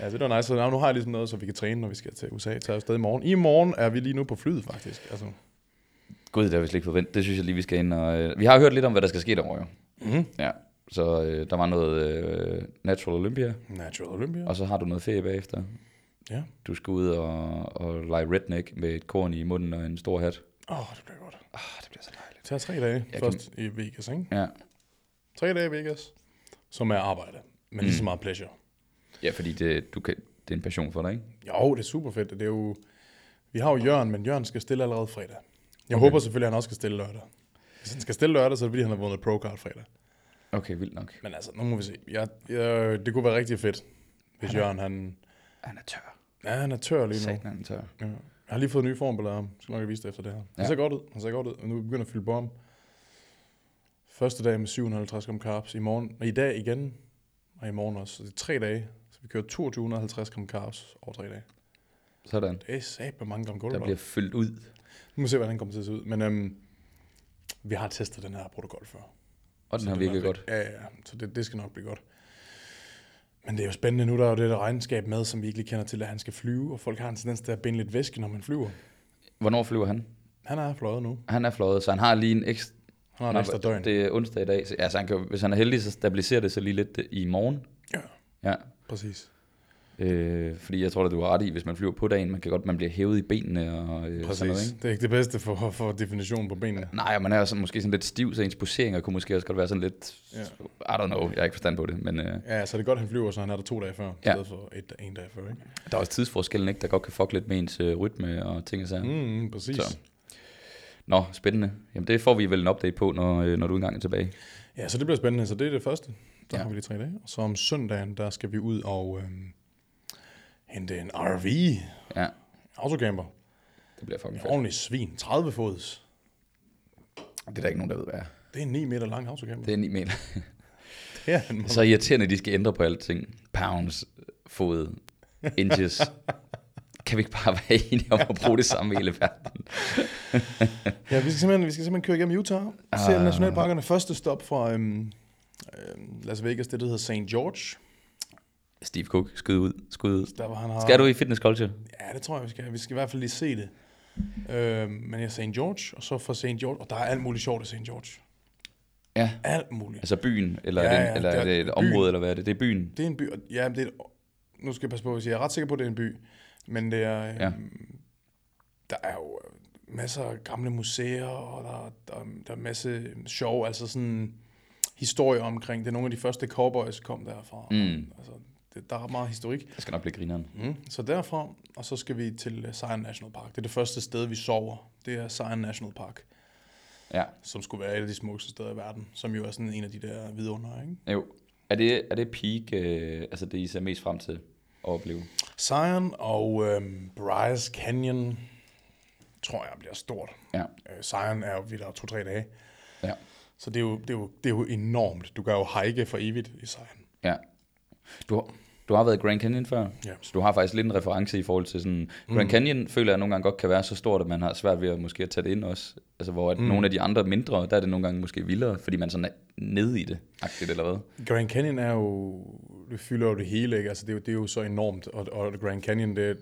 Ja, det var nice. Så nu- har jeg ligesom noget, så vi kan træne, når vi skal til USA. Tager afsted i morgen. I morgen er vi lige nu på flyet, faktisk. Altså, Gud, det har vi slet ikke forventet. Det synes jeg lige, vi skal ind og... Øh, vi har hørt lidt om, hvad der skal ske derovre, mm-hmm. Ja, så øh, der var noget øh, Natural Olympia, Natural Olympia. og så har du noget ferie bagefter. Ja. Du skal ud og, og lege redneck med et korn i munden og en stor hat. Åh, oh, det bliver godt. Ah, det bliver så dejligt. Det tager tre dage Jeg først i Vegas, ikke? Ja. Tre dage i Vegas, som er arbejde. Men lige så meget pleasure. ja, fordi det, du kan, det er en passion for dig, ikke? Jo, det er super fedt. Det er jo... Vi har jo Jørgen, men Jørgen skal stille allerede fredag. Jeg Okay. håber selvfølgelig, at han også skal stille lørdag. Hvis han skal stille lørdag, så er det fordi, han har vundet pro-card fredag. Okay, vildt nok. Men altså, nu må vi se. Jeg, jeg, det kunne være rigtig fedt, hvis Jørgen, han... Han er tør. Ja, han er tør lige nu. Satan, han er tør. Ja. Jeg har lige fået nye formbilleder af ham. Skal nok vist det efter det her. Han Ja. ser godt ud. Han ser godt ud. Og nu begynder at fylde ham. Første dag med 750 gram carbs. I morgen, og i dag igen, og i morgen også. Så det er tre dage. Så vi kører 2250 gram carbs over tre dage. Sådan. Det er sat med mange gram Der kulhydrater. bliver fyldt ud. Nu må vi se, hvordan den kommer til at se ud. Men øhm, vi har testet den her protokol før. Og den Så har virket godt. Ja, ja. Så det, det skal nok blive godt. Men det er jo spændende nu, der er jo det der regnskab med, som vi ikke lige kender til, at han skal flyve, og folk har en tendens til at binde lidt væske, når man flyver. Hvornår flyver han? Han er fløjet nu. Han er fløjet, så han har lige en ekstra... Han har et ekstra døgn. Det er onsdag i dag. Så, altså, han kan, hvis han er heldig, så stabiliserer det sig lige lidt i morgen. Ja. Ja. Præcis. Øh, fordi jeg tror, at du har ret i, hvis man flyver på dagen, man kan godt, man bliver hævet i benene og øh, Præcis. sådan noget, ikke? Det er ikke det bedste for, for definitionen på benene. Nej, og man er sådan, måske sådan lidt stiv, så ens poseringer kunne måske også godt være sådan lidt... Ja. I don't know, jeg har ikke forstand på det, men øh, Ja, så det er godt, at han flyver, så han er der to dage før, Ja. stedet for et, en dag før. Ikke? der er også tidsforskellen, ikke, der godt kan fuck lidt med ens øh, rytme og ting og sager. Mm. Mm, præcis. Så. Nå, spændende. Jamen det får vi vel en update på, når, øh, når du engang er tilbage. Ja, så det bliver spændende. Så det er det første. Der Ja. har vi lige tre dage. Og så om søndagen, der skal vi ud og øhm, hente en RV. Ja, Autocamper. det bliver fucking En fedt. ordentlig svin. 30 fods. Det er der ikke nogen, der ved, hvad er. Det er en 9 meter lang autocamper. Det er 9 meter. Det er en Så irriterende, at de skal ændre på alting. Pounds, fod, inches. kan vi ikke bare være enige om at bruge det samme i hele verden? Ja, vi skal simpelthen, vi skal simpelthen køre igennem Utah. Se Ah. nationalparkerne. Første stop fra øhm, øhm, Las Vegas, det der hedder St. George. Steve Cook, skud ud, skud ud. Der var han har... Skal du i fitness culture? Ja, det tror jeg, vi skal. Vi skal i hvert fald lige se det. Øhm, men jeg St. George, og så fra St. George, og der er alt muligt sjovt i St. George. Ja. Alt muligt. Altså byen, eller, Ja, ja, er, det, eller det er er det et byen. område, eller hvad er det? Det er byen. Det er en by, og- ja, det er, et- nu skal jeg passe på, hvis jeg er ret sikker på, at det er en by, men det er, øhm, Ja. der er jo øh, masser af gamle museer, og der, der, der er masse sjov, altså sådan historier omkring, det er nogle af de første cowboys kom derfra. Mm. Altså, det, der er meget historik. Det skal nok blive grineren. Mm. Så derfra, og så skal vi til øh, Zion National Park. Det er det første sted, vi sover. Det er Zion National Park, Ja, som skulle være et af de smukkeste steder i verden, som jo er sådan en af de der vidunder, ikke? jo. Er det, er det peak, øh, altså det I ser mest frem til at opleve? Zion og øhm, Bryce Canyon, tror jeg, bliver stort. Ja. Øh, Zion er jo vi der er to-tre dage. Ja. Så det er, jo, det, er jo, det er jo enormt. Du kan jo hike for evigt i Zion. Ja. Du, har- du har været i Grand Canyon før, Ja. så du har faktisk lidt en reference i forhold til sådan... Grand Canyon føler jeg nogle gange godt kan være så stort, at man har svært ved at måske at tage det ind også. Altså hvor at mm. nogle af de andre mindre, der er det nogle gange måske vildere, fordi man sådan er nede i det, agtigt eller hvad? Grand Canyon er jo, det fylder jo det hele, ikke? Altså det er jo, det er jo så enormt, og, og Grand Canyon, det er,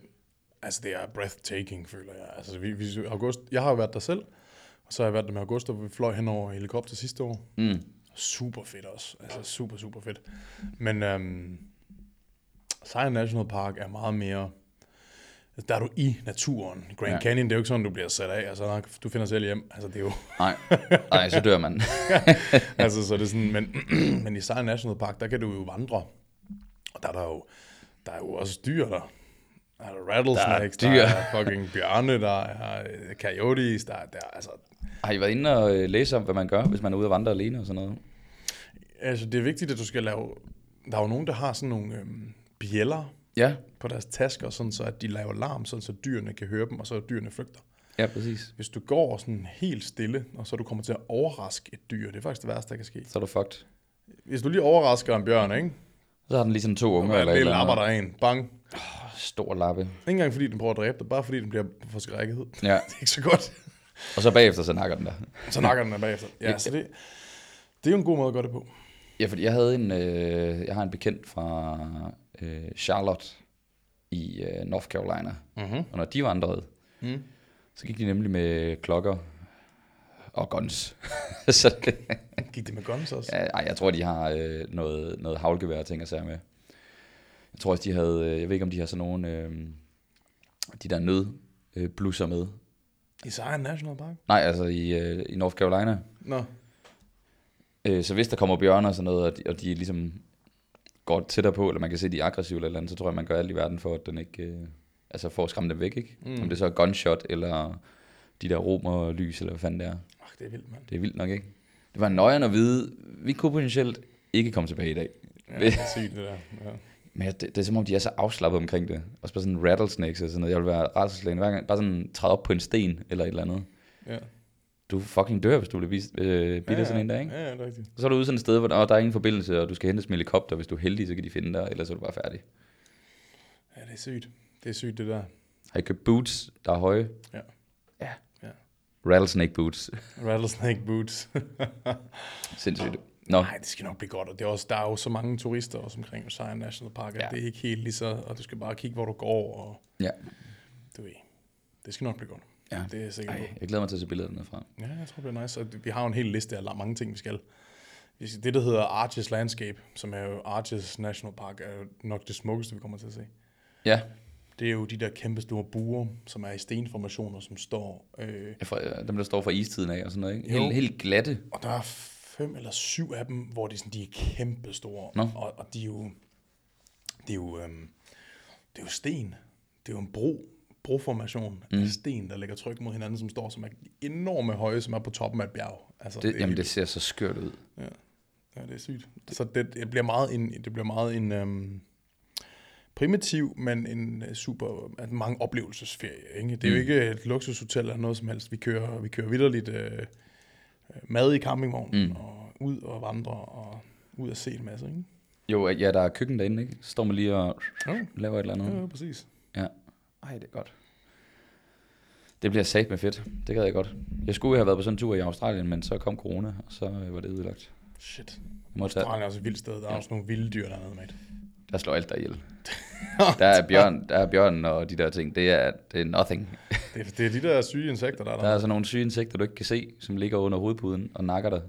altså det er breathtaking, føler jeg. Altså vi, vi, august, jeg har jo været der selv, og så har jeg været der med August, og vi fløj hen over helikopter sidste år. Mm. Super fedt også, altså super, super fedt. Men øhm, Zion National Park er meget mere, altså, der er du i naturen. Grand Ja. Canyon, det er jo ikke sådan, du bliver sat af, altså når du finder selv hjem, altså det er jo, Nej, nej, så dør man. altså, så er det sådan, men, men i Zion National Park, der kan du jo vandre. Og der er der jo, der er jo også dyr der. Der er rattlesnakes, der er, dyr. der er fucking bjørne, der er øh, coyotes, der, er- der er, altså, Har I været inde og øh, læse om, hvad man gør, hvis man er ude og vandre alene og sådan noget? altså, det er vigtigt, at du skal lave, der er jo nogen, der har sådan nogle øhm, bjæller Ja, på deres tasker, sådan så at de laver larm, sådan så dyrene kan høre dem, og så dyrene flygter. ja, præcis. Hvis du går sådan helt stille, og så du kommer til at overraske et dyr, det er faktisk det værste, der kan ske. Så er du fucked. Hvis du lige overrasker en bjørn, ikke? Så har den ligesom to unger eller det lapper der en. Bang. Stor lappe. Ikke engang fordi den prøver at dræbe dig, bare fordi den bliver forskrækket. Det Ja, er ikke så godt. og så bagefter så nakker den der. Så nakker den af bagefter. Ja, så det, det er jo en god måde at gøre det på. Ja, fordi jeg havde en, øh, jeg har en bekendt fra øh, Charlotte i øh, North Carolina. Mm-hmm. Og når de vandrede, Mm. så gik de nemlig med klokker og guns. så det, Gik det med guns også? ja, ej, jeg tror, de har øh, noget, noget havlgevær og ting og sager med. Jeg tror også, de havde, øh, jeg ved ikke, om de har sådan nogle, øh, de der nød øh, blusser med. I Zion National Park? Nej, altså i, øh, i North Carolina. Nå. Øh, så hvis der kommer bjørner og sådan noget, og de, og de ligesom går tættere på, eller man kan se, de er aggressive eller et eller andet, så tror jeg, man gør alt i verden for, at den ikke... Øh, altså for at skræmme dem væk, ikke? Mm. Om det så er gunshot, eller de der romer lys, eller hvad fanden det er. Ach, det er vildt, mand. Det er vildt nok, ikke? Det var nøjeren at vide, vi kunne potentielt ikke komme tilbage i dag. Ja, det er sygt, det der. Ja. Men det, det er som om, de er så afslappet omkring det. Også bare sådan rattlesnakes og sådan noget. Jeg vil være rædselslægen hver gang. Bare sådan træde op på en sten eller et eller andet. ja. Du fucking dør, hvis du bliver vist, øh, bidt af sådan en der, ikke? Ja, ja, det er rigtigt. Så er du ude sådan et sted, hvor der, der er ingen forbindelse, og du skal hentes med helikopter. Hvis du er heldig, så kan de finde dig, ellers er du bare færdig. Ja, det er sygt. Det er sygt, det der. Har I købt boots, der er høje? Ja. Ja. Ja. Rattlesnake boots. Rattlesnake boots. Sindssygt. Nå, Nej, det skal nok blive godt, og det er også, der er jo så mange turister også omkring Zion National Park, at Ja. det er ikke helt lige så, og du skal bare kigge, hvor du går, og ja. du ved, det skal nok blive godt. Ja. Det er jeg sikker på. Ej, jeg glæder mig til at se billeder dernede fra. Ja, jeg tror, det bliver nice. Og vi har jo en hel liste af mange ting, vi skal. Det, der hedder Arches Landscape, som er jo Arches National Park, er jo nok det smukkeste, vi kommer til at se. Ja, Det er jo de der kæmpe store buer, som er i stenformationer, som står... Øh, fra, øh, dem der står fra istiden af og sådan noget, ikke? Helt, helt glatte. og der er fem eller syv af dem, hvor de, er sådan, de er kæmpe store. Og, og de er jo... Det er jo, øhm, det er jo sten. Det er jo en bro, broformation mm. af sten, der ligger tryk mod hinanden, som står som er enorme høje, som er på toppen af et bjerg. Altså, Det, er jamen, det ser så skørt ud. Ja, ja det er sygt. Så det, det bliver meget en, det bliver meget en øhm, primitiv, men en øh, super, at mange oplevelsesferie. Ikke? Det er mm. jo ikke et luksushotel eller noget som helst. Vi kører, vi kører vidderligt øh, øh, mad i campingvognen, mm. og ud og vandre, og ud og se en masse. Ikke? Jo, ja, der er køkken derinde, ikke? Så står man lige og Ja, laver et eller andet. ja, ja, præcis. Ja. Ej, det er godt. Det bliver sat med fedt. Det gad jeg godt. Jeg skulle have været på sådan en tur i Australien, men så kom corona, og så øh, var det ødelagt. Shit. Australien er også et vildt sted. Der er Ja. også nogle vilde dyr dernede, mate. der slår alt der ihjel. Der er bjørn, der er bjørn og de der ting. Det er, det er nothing. Det, er- det er de der syge insekter, der er Der der. er sådan nogle syge insekter, du ikke kan se, som ligger under hovedpuden og nakker dig.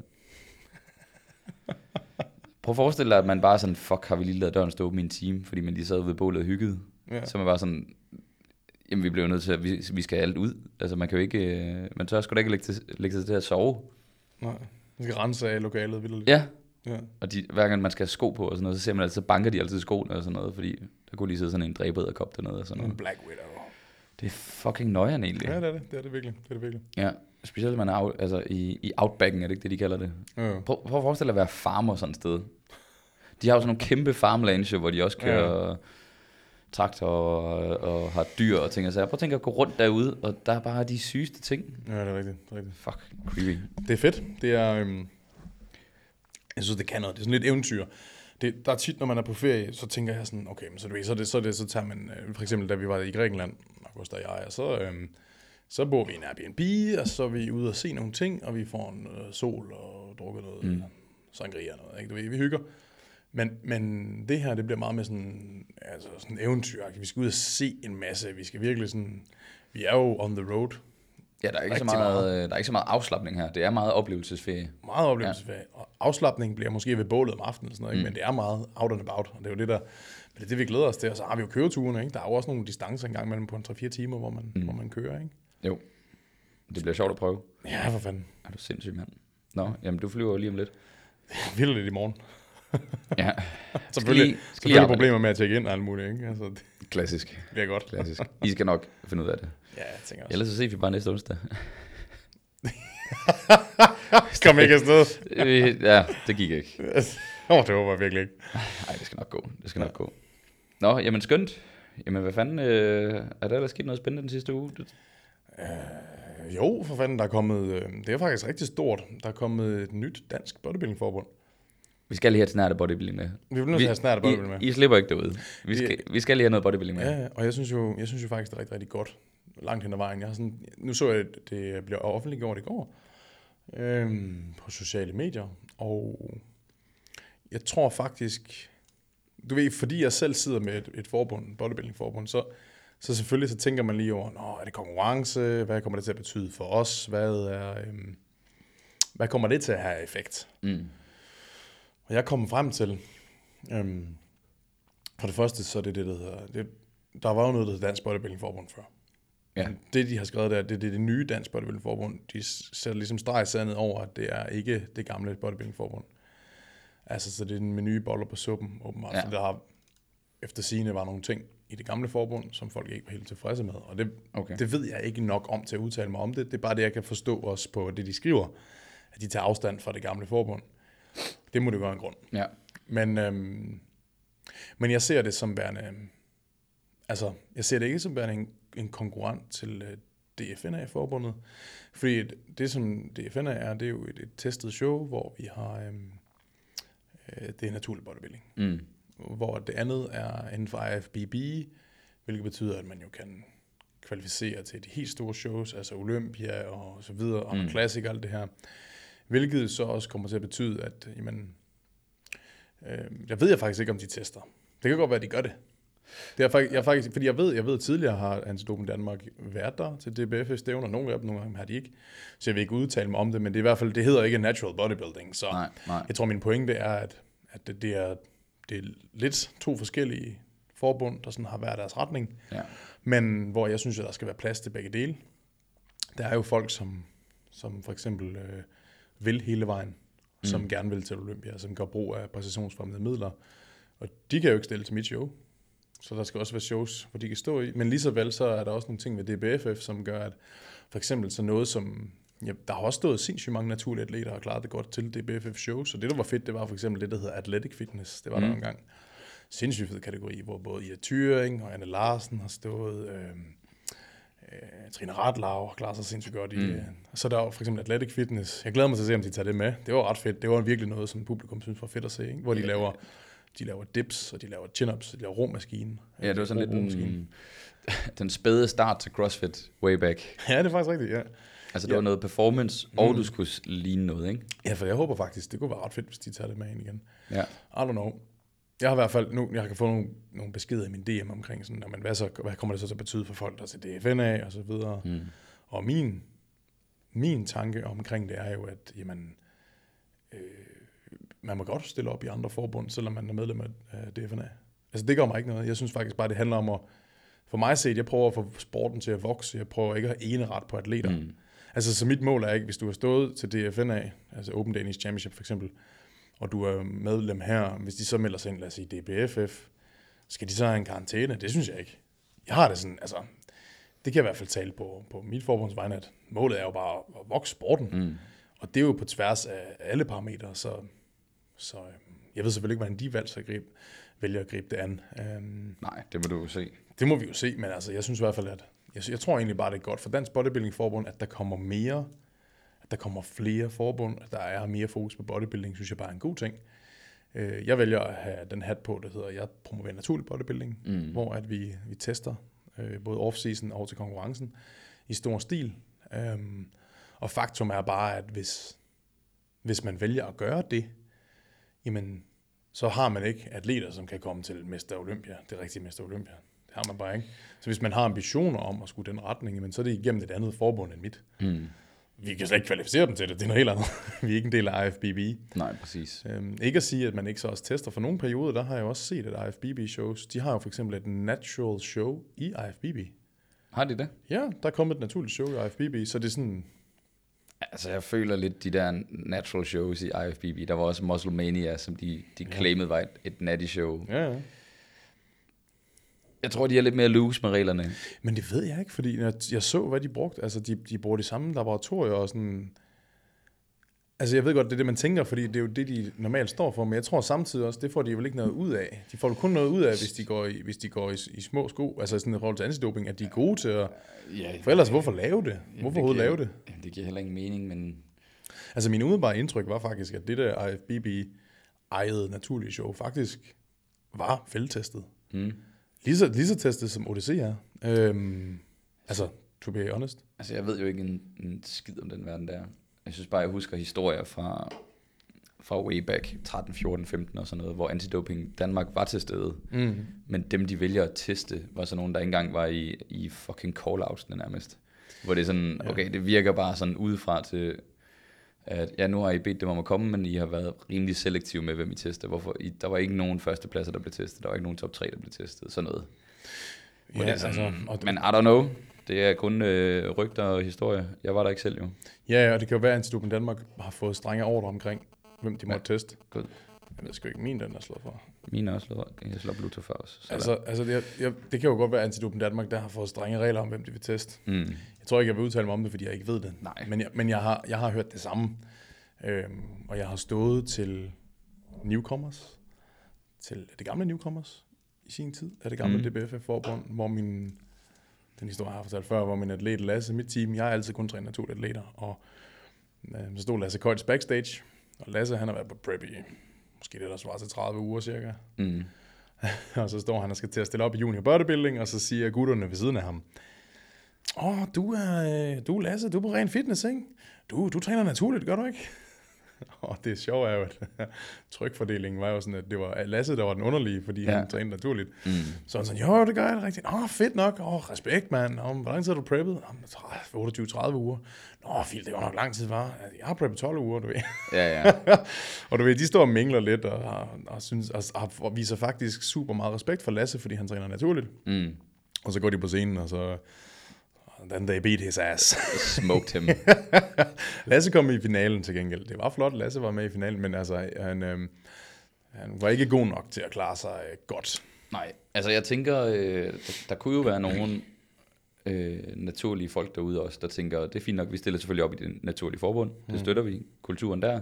Prøv at forestille dig, at man bare sådan, fuck, har vi lige lavet døren stå åben i en time, fordi man lige sad ved bålet og hyggede. Ja. Så man bare sådan, jamen vi bliver jo nødt til at, vi, vi skal alt ud. Altså man kan jo ikke, øh, man tør sgu da ikke lægge, til, lægge sig til at sove. Nej. Man skal rense af lokalet vildt. Ja, ja. og de, hver gang man skal have sko på og sådan noget, så ser man altid, så banker de altid skoene og sådan noget, fordi der kunne lige sidde sådan en dræberæderkop dernede og sådan En noget. Black Widow. Det er fucking nøjeren egentlig. Ja, det er det. Det er det virkelig. Det er det virkelig. Ja, specielt man er out, altså i, i outbacken, er det ikke det, de kalder det? Ja. Prøv, prøv at forestille dig at være farmer sådan et sted. De har jo sådan nogle kæmpe farmlands, jo, hvor de også kører ja. Traktor og, og har dyr og ting og sager. Prøv at tænke at gå rundt derude, og der er bare de sygeste ting. ja, det er rigtigt. Det er rigtigt. Fuck, creepy. Det er fedt. Det er, øhm, jeg synes, det kan noget. Det er sådan lidt eventyr. Det, der er tit, når man er på ferie, så tænker jeg sådan, okay, men så, ved, så, det, så, det, så tager man, øh, for eksempel da vi var i Grækenland, August og jeg, og så, øhm, så bor vi i en Airbnb, og så er vi ude og se nogle ting, og vi får en øh, sol og drukker noget mm. sangria og noget, ikke? Du ved, vi hygger. Men, men det her, det bliver meget med sådan, altså sådan eventyr. Vi skal ud og se en masse. Vi skal virkelig sådan, vi er jo on the road. Ja, der er, ikke så meget, meget. øh, der er ikke så meget afslappning her. Det er meget oplevelsesferie. Meget oplevelsesferie. Ja. Og afslappning bliver måske ved bålet om aftenen, eller sådan noget, mm. men det er meget out and about, og det er jo det, der, det er det, vi glæder os til. Og så har vi jo køreturene, ikke? Der er jo også nogle distancer engang mellem på en 3-4 timer, hvor man, mm. hvor man kører, ikke? Jo. Det bliver sjovt at prøve. Ja, for fanden. Er du sindssyg, mand? Nå, jamen du flyver jo lige om lidt. Vildt lidt i morgen. Ja, Selvfølgelig, lige- skal lige selvfølgelig arbejde. problemer med at tjekke ind og alt muligt, ikke? Altså, det klassisk. bliver godt. Klassisk. I skal nok finde ud af det. Ja, jeg tænker også. Ellers så ses vi bare næste onsdag. Kom ikke afsted. Ja, det gik ikke. Åh, oh, det håber jeg virkelig ikke. Nej, det skal nok gå. Det skal nok gå. Nå, jamen skønt. Jamen hvad fanden, øh, er der ellers sket noget spændende den sidste uge? Øh, Jo, for fanden, der er kommet, øh, det er faktisk rigtig stort. Der er kommet et nyt dansk bodybuilding-forbund. Vi skal lige have et snart af bodybuilding med. Vi bliver nødt til at have snart bodybuilding med. I, I slipper ikke derude. Vi skal, vi skal lige have noget bodybuilding med. Ja, ja, og jeg synes jo, jeg synes jo faktisk, det er rigtig, rigtig godt langt hen ad vejen. Jeg har sådan, nu så jeg, at det bliver offentliggjort i går øhm, på sociale medier, og jeg tror faktisk, du ved, fordi jeg selv sidder med et, et forbund, et bodybuilding-forbund, så, så selvfølgelig så tænker man lige over, Nå, er det konkurrence? Hvad kommer det til at betyde for os? Hvad, er, øhm, hvad kommer det til at have effekt? Mm. Og jeg kom frem til, øhm, for det første, så er det det, der hedder, det, der var jo noget, der hedder Dansk Bodybuilding Forbund før. Ja. Det, de har skrevet der, det, er det nye Dansk Bodybuilding Forbund. De sætter ligesom streg i sandet over, at det er ikke det gamle Bodybuilding Forbund. Altså, så det er den med nye boller på suppen, åbenbart. Ja. For der har efter sigende var nogle ting i det gamle forbund, som folk ikke var helt tilfredse med. Og det, Okay. det ved jeg ikke nok om til at udtale mig om det. Det er bare det, jeg kan forstå også på det, de skriver. At de tager afstand fra det gamle forbund. Det må det gøre en grund. Ja. Men, øhm, men jeg ser det som værende, øhm, altså, jeg ser det ikke som værende en, en konkurrent til øh, DFNA-forbundet. Fordi det, som DFNA er, det er jo et, et testet show, hvor vi har... Øhm, øh, det er naturlig bodybuilding. Mm. Hvor det andet er inden for IFBB, hvilket betyder, at man jo kan kvalificere til de helt store shows, altså Olympia og så videre, og mm. Classic og alt det her. Hvilket så også kommer til at betyde, at jamen, øh, jeg ved jeg faktisk ikke, om de tester. Det kan godt være, at de gør det. Det er faktisk, jeg faktisk, fordi jeg ved, jeg ved tidligere har Antidoping Danmark været der til DBF stævner, nogle af dem, nogle gange har de ikke. Så jeg vil ikke udtale mig om det, men det er i hvert fald, det hedder ikke natural bodybuilding. Så Nej, nej. jeg tror, min pointe er, at, at det, det, er, det er lidt to forskellige forbund, der sådan har været deres retning. Ja. Men hvor jeg synes, at der skal være plads til begge dele. Der er jo folk, som, som for eksempel øh, vil hele vejen, mm. som gerne vil til Olympia, som gør brug af præcisionsfremmede midler. Og de kan jo ikke stille til mit show. Så der skal også være shows, hvor de kan stå i. Men lige så vel, så er der også nogle ting ved DBFF, som gør, at for eksempel så noget som... Ja, der har også stået sindssygt mange naturlige atleter og klaret det godt til DBFF shows. Så det, der var fedt, det var for eksempel det, der hedder Athletic Fitness. Det var mm. der engang. Sindssygt fed kategori, hvor både Ida Thuring og Anne Larsen har stået. Øh, øh, Trine Ratlau har klaret sig sindssygt godt i. Mm. Øh, så er der jo for eksempel Athletic Fitness. Jeg glæder mig til at se, om de tager det med. Det var ret fedt. Det var virkelig noget, som publikum synes var fedt at se. Ikke? Hvor de laver de laver dips, og de laver chin-ups, og de laver romaskine. Ja, det var sådan lidt den, den spæde start til CrossFit way back. Ja, det er faktisk rigtigt, ja. Altså, det Ja. var noget performance, og Mm. du skulle ligne noget, ikke? Ja, for jeg håber faktisk, det kunne være ret fedt, hvis de tager det med ind igen. Ja. I don't know. Jeg har i hvert fald, nu, jeg kan få nogle, nogle beskeder i min DM omkring sådan, jamen, hvad, så, hvad kommer det så til at betyde for folk, der er til DFNA og så videre. Mm. Og min, min tanke omkring det er jo, at jamen, øh, man må godt stille op i andre forbund, selvom man er medlem af af DFNA. Altså det gør mig ikke noget. Jeg synes faktisk bare, det handler om at, for mig set, jeg prøver at få sporten til at vokse. Jeg prøver ikke at have ene ret på atleter. Mm. Altså, så mit mål er ikke, hvis du har stået til DFNA, altså Open Danish Championship for eksempel, og du er medlem her, hvis de så melder sig ind, lad os sige DBFF, skal de så have en karantæne? Det synes jeg ikke. Jeg har det sådan, altså, det kan jeg i hvert fald tale på, på mit forbunds vegne, at målet er jo bare at vokse sporten. Mm. Og det er jo på tværs af alle parametre, så, så øhm, jeg ved selvfølgelig ikke, hvordan de valg så gribe, vælger at gribe det an. Um, Nej, det må du jo se. det må vi jo se, men altså, jeg synes i hvert fald, at jeg, jeg tror egentlig bare, det er godt for Dansk Bodybuilding Forbund, at der kommer mere, at der kommer flere forbund, der er mere fokus på bodybuilding, synes jeg bare er en god ting. Øh, Jeg vælger at have den hat på, der hedder, jeg promoverer naturlig bodybuilding, Mm. hvor at vi, vi tester øh, både off-season og til konkurrencen i stor stil. Øhm, og faktum er bare, at hvis, hvis man vælger at gøre det, jamen, så har man ikke atleter, som kan komme til Mester Olympia, det rigtige Mester Olympia. Det har man bare ikke. Så hvis man har ambitioner om at skulle den retning, jamen, så er det igennem et andet forbund end mit. Mm. Vi kan slet ikke kvalificere dem til det, det er noget helt andet. vi er ikke en del af IFBB. Nej, præcis. Øhm, ikke at sige, at man ikke så også tester. For nogle perioder, der har jeg også set, at IFBB-shows, de har jo for eksempel et natural show i IFBB. Har de det? Ja, der er kommet et naturligt show i IFBB, så det er sådan, Altså, jeg føler lidt de der natural shows i IFBB. Der var også Muscle Mania, som de, de Ja. claimede var et, et natty show. ja, ja. Jeg tror, de er lidt mere loose med reglerne. Men det ved jeg ikke, fordi jeg, jeg så, hvad de brugte. Altså, de, de bruger de samme laboratorier og sådan... Altså, jeg ved godt, det er det, man tænker, fordi det er jo det, de normalt står for, men jeg tror samtidig også, det får de vel ikke noget ud af. De får jo kun noget ud af, hvis de går i, hvis de går i, i små sko, altså sådan i forhold til antidoping, at de er gode til at... Ja, For ellers, hvorfor lave det? Hvorfor overhovedet lave det? Jamen, det giver heller ingen mening, men Altså, min umiddelbare indtryk var faktisk, at det der IFBB-ejede naturlige show faktisk var felttestet. mm. Lige så, lige så testet som ODC er. Øhm, altså, to be honest. altså, jeg ved jo ikke en, en skid om den verden der. Jeg synes bare, jeg husker historier fra, fra way back 13, 14, 15 og sådan noget, hvor antidoping Danmark var til stede. Mm. Men dem, de vælger at teste, var så nogen, der ikke engang var i, i fucking call-outsene nærmest. Hvor det er sådan, okay, det virker bare sådan udefra til, at ja, nu har I bedt dem om at komme, men I har været rimelig selektive med, hvem I tester. Hvorfor? I, der var ikke nogen førstepladser, der blev testet. Der var ikke nogen top 3, der blev testet. Sådan noget. Hvor det er sådan, altså, og, men I don't know. Det er kun øh, rygter og historie. Jeg var der ikke selv jo. ja, og det kan jo være, at Antidoping Danmark har fået strenge ordre omkring, hvem de må Ja. teste. God. Jeg ved sgu ikke, min den er slået for. Mine er også slået. Jeg slår Bluetooth også. Så Altså, altså det, jeg, det kan jo godt være, at Antidoping Danmark der har fået strenge regler om, hvem de vil teste. mm. Jeg tror ikke, jeg vil udtale mig om det, fordi jeg ikke ved det. Nej. Men jeg, men jeg, har, jeg har hørt det samme. Øhm, og jeg har stået til newcomers, til det gamle newcomers i sin tid, af det gamle Mm. DBF-forbund, hvor min, den historie, jeg har fortalt før, hvor min atlet Lasse, mit team, jeg har altid kun trænet naturlige atleter, og øh, så stod Lasse Køjts backstage, og Lasse, han har været på prep i måske det, der svarer til 30 uger cirka. Mm. og så står han og skal til at stille op i junior bodybuilding, og så siger gutterne ved siden af ham, Åh, oh, du er, øh, du er Lasse, du er på ren fitness, ikke? Du, du træner naturligt, gør du ikke? Og det sjove er jo, at trykfordelingen var jo sådan, at det var Lasse, der var den underlige, fordi ja. Han trænede naturligt. Mm. Så han sådan, jo, det gør jeg rigtigt. Åh, oh, fedt nok. Åh, oh, respekt, mand. Oh, hvor lang tid har du preppet? Oh, 28-30 uger. Nå, fint, det var nok lang tid, var. Jeg har preppet 12 uger, du ved. Ja, ja. og du ved, de står og mingler lidt, og, og, og, synes, og, og viser faktisk super meget respekt for Lasse, fordi han træner naturligt. Mm. Og så går de på scenen, og så... Then they beat his ass. Smoked him. Lasse kom i finalen til gengæld. Det var flot, Lasse var med i finalen, men altså, han, øhm, han var ikke god nok til at klare sig øh, godt. Nej, altså jeg tænker, øh, der, der kunne jo være nogle øh, naturlige folk derude også, der tænker, det er fint nok, vi stiller selvfølgelig op i det naturlige forbund, det støtter vi, kulturen der.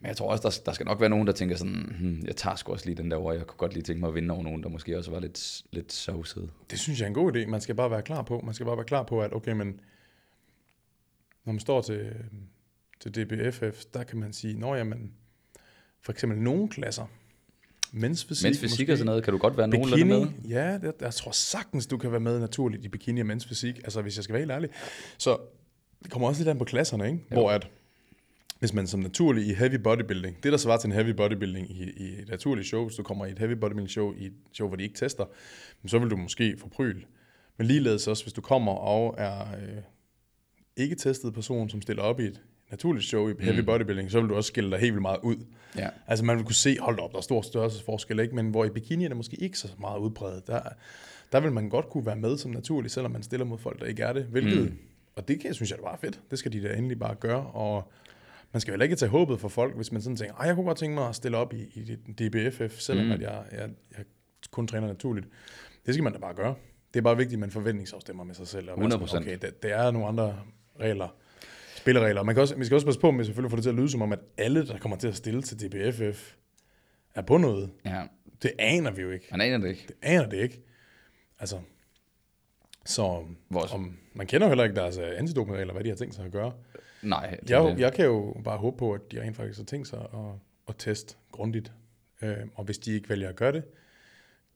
Men jeg tror også, der, der skal nok være nogen, der tænker sådan, hmm, jeg tager sgu også lige den der over, jeg kunne godt lige tænke mig at vinde over nogen, der måske også var lidt, lidt sovsede. Det synes jeg er en god idé. Man skal bare være klar på. Man skal bare være klar på, at okay, men når man står til, til DBFF, der kan man sige, når jamen, for eksempel nogle klasser, mens fysik, Mens fysik måske, og sådan noget, kan du godt være nogenlunde med? Bikini, ja, det, jeg tror sagtens, du kan være med naturligt i bikini og mens fysik, altså hvis jeg skal være helt ærlig. Så det kommer også lidt an på klasserne, ikke? Jo. hvor at, hvis man som naturlig i heavy bodybuilding, det der svarer til en heavy bodybuilding i, i et naturligt show, hvis du kommer i et heavy bodybuilding show, i et show, hvor de ikke tester, så vil du måske få pryl. Men ligeledes også, hvis du kommer og er øh, ikke testet person, som stiller op i et naturligt show i heavy Mm. bodybuilding, så vil du også skille dig helt vildt meget ud. Ja. Altså man vil kunne se, hold op, der er stor størrelsesforskel, ikke? men hvor i bikini er det måske ikke så meget udbredt. Der, der vil man godt kunne være med som naturlig, selvom man stiller mod folk, der ikke er det. Hvilket, Mm. og det kan jeg synes jeg er bare fedt. Det skal de da endelig bare gøre. Og man skal jo heller ikke tage håbet for folk, hvis man sådan tænker, jeg kunne godt tænke mig at stille op i, i DBFF, selvom Mm. at jeg, jeg, jeg kun træner naturligt. Det skal man da bare gøre. Det er bare vigtigt, at man forventningsafstemmer med sig selv. Og være sådan, 100%. Okay, der, der er nogle andre regler spilleregler. Man kan også, man skal også passe på med selvfølgelig at få det til at lyde som om, at alle, der kommer til at stille til DBFF, er på noget. ja, Det aner vi jo ikke. man aner det ikke. Det aner det ikke. Altså, så Vores, om, man kender jo heller ikke deres øh, antidopingregler, hvad de har tænkt sig at gøre. Nej, det, Jeg, det. jeg kan jo bare håbe på, at de rent faktisk har tænkt sig at, at teste grundigt. Øh, og hvis de ikke vælger at gøre det,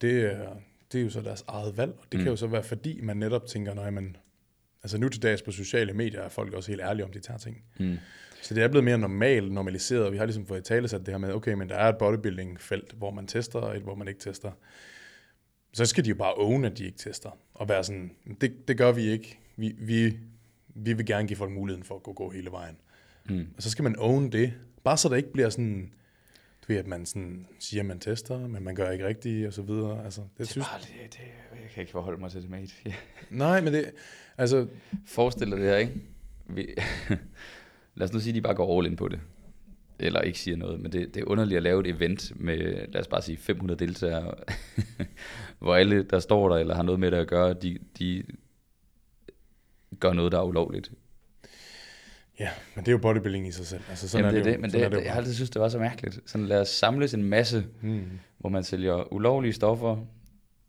det er, det er jo så deres eget valg. Og det mm. Kan jo så være, fordi man netop tænker, nej, man, altså nu til dags på sociale medier er folk også helt ærlige om de tager ting. Mm. Så det er blevet mere normalt, normaliseret, og vi har ligesom fået i tale sat det her med, okay, men der er et bodybuilding-felt, hvor man tester, og et, hvor man ikke tester. Så skal de jo bare own, at de ikke tester, og være sådan, det, det gør vi ikke. Vi, vi, vi vil gerne give folk muligheden for at gå, gå hele vejen. Mm. Og så skal man own det, bare så der ikke bliver sådan, du ved, at man sådan siger, at man tester, men man gør ikke rigtigt, og så videre. Altså, det, Det er synes, bare, det, det, jeg kan ikke forholde mig til det, mate. Nej, men det, altså, Forestil dig det her, ikke? Vi, lad os nu sige, at de bare går all in på det. Eller ikke siger noget, men det, det er underligt at lave et event med, lad os bare sige, 500 deltagere, hvor alle, der står der eller har noget med det at gøre, de, de gør noget, der er ulovligt. ja, men det er jo bodybuilding i sig selv. Altså, sådan Jamen, er det er jo, det, men sådan det, er det det, jeg har altid synes, det var så mærkeligt. Sådan lad os samles en masse, Mm. hvor man sælger ulovlige stoffer,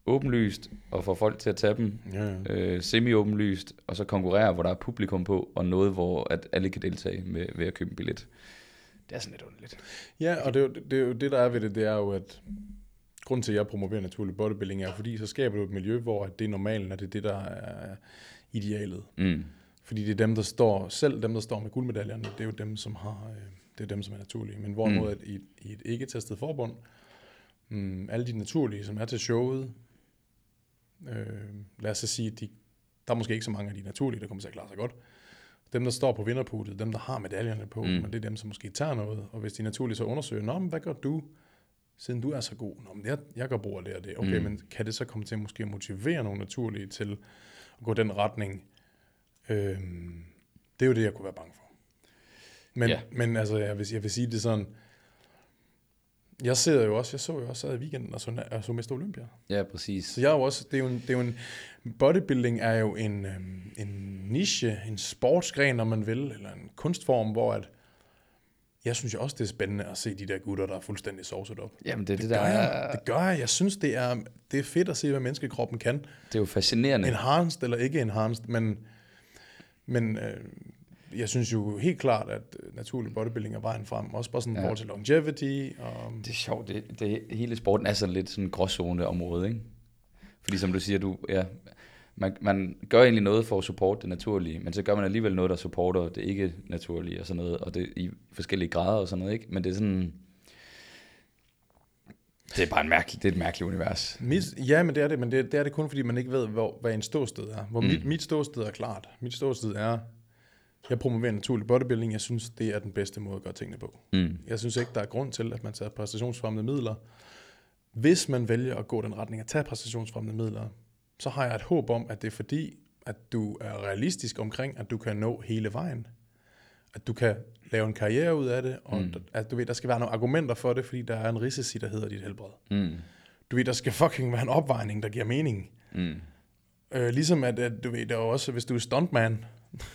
åbenlyst, og får folk til at tage dem, Ja, ja. øh, semi-åbenlyst, og så konkurrere, hvor der er publikum på, og noget, hvor at alle kan deltage med, ved at købe en billet. Det er sådan lidt underligt. Ja, og det er, jo, det er jo det, der er ved det, det er jo, at grunden til, at jeg promoverer naturlig bodybuilding, er, fordi så skaber du et miljø, hvor at det er normalen, og det er det, der er idealet. Mm. Fordi det er dem, der står, selv dem, der står med guldmedaljerne, det er jo dem, som har, øh, det er dem, som er naturlige. Men hvorimod, at i, i et ikke-testet forbund, mm, alle de naturlige, som er til showet, øh, lad os så sige, de, der er måske ikke så mange af de naturlige, der kommer til at klare sig godt. Dem, der står på vinderputet, dem, der har medaljerne på, Mm. mm. men det er dem, som måske tager noget. Og hvis de naturligt så undersøger, Nå, men hvad gør du, siden du er så god? Nå, men jeg, jeg gør brug af det og det. Okay, Mm. mm. men kan det så komme til måske at motivere nogle naturlige til at gå den retning? Øhm, det er jo det, jeg kunne være bange for. Men, Ja. men altså, jeg vil, jeg vil sige det sådan, jeg ser jo også, jeg så jo også sad i weekenden og så, og så Mr. Olympia. Ja, præcis. Så jeg er jo også, det er jo en, det er jo en bodybuilding er jo en, øhm, en niche, en sportsgren, om man vil, eller en kunstform, hvor at jeg synes jo også, det er spændende at se de der gutter, der er fuldstændig sovset op. Jamen, det, er det, Det der gør, jeg. er, det gør jeg. Jeg synes, det er, det er fedt at se, hvad menneskekroppen kan. det er jo fascinerende. Enhanced eller ikke enhanced, men, men øh, jeg synes jo helt klart, at øh, naturlig bodybuilding er vejen frem. Også bare sådan Ja. forhold til longevity. Og, Det er sjovt, det, det, hele sporten er sådan lidt sådan en gråzone område, ikke? Fordi som du siger, du, ja, man, man gør egentlig noget for at supporte det naturlige, men så gør man alligevel noget, der supporter det ikke naturlige og sådan noget, og det i forskellige grader og sådan noget, ikke? Men det er sådan... Det er bare en mærkelig, det er et mærkeligt univers. Mit, ja, men det er det, men det, det er det kun, fordi man ikke ved, hvor, hvad en ståsted er. Hvor mm. mit, mit ståsted er klart. Mit ståsted er, jeg promoverer naturlig bodybuilding. Jeg synes, det er den bedste måde at gøre tingene på. Mm. Jeg synes ikke, der er grund til, at man tager præstationsfremmede midler. Hvis man vælger at gå den retning at tage præstationsfremmede midler, så har jeg et håb om, at det er fordi, at du er realistisk omkring, at du kan nå hele vejen. At du kan lave en karriere ud af det, og mm. at du ved, der skal være nogle argumenter for det, fordi der er en risici, der hedder dit helbred. Mm. Du ved, der skal fucking være en opvejning, der giver mening. Mm. Øh, ligesom at, at, du ved, der er også, hvis du er stuntman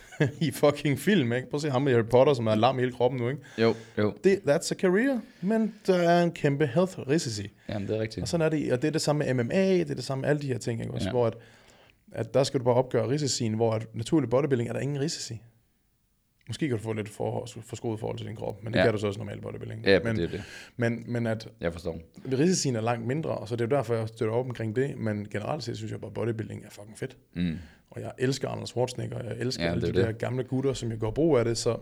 i fucking film, ikke? Prøv at se ham med Harry Potter, som er lam i hele kroppen nu, ikke? Jo, jo. Det, that's a career, men der er en kæmpe health risici. Jamen, det er rigtigt. Og sådan er det, og det er det samme med MMA, det er det samme med alle de her ting, ikke? Også, Ja. hvor at, at der skal du bare opgøre risicien, hvor at naturlig bodybuilding er der ingen risici. Måske kan du få lidt for, forskruet forhold til din krop, men det Ja. kan du så også normal bodybuilding. Ja, men, det er det. men, men at Jeg forstår. risicien er langt mindre, og så det er jo derfor, jeg støtter op omkring det, men generelt set synes jeg bare, bodybuilding er fucking fedt. Mm. Og jeg elsker Arnold Schwarzenegger, og jeg elsker Ja, alle det de er der det. gamle gutter, som jeg går brug af det, så,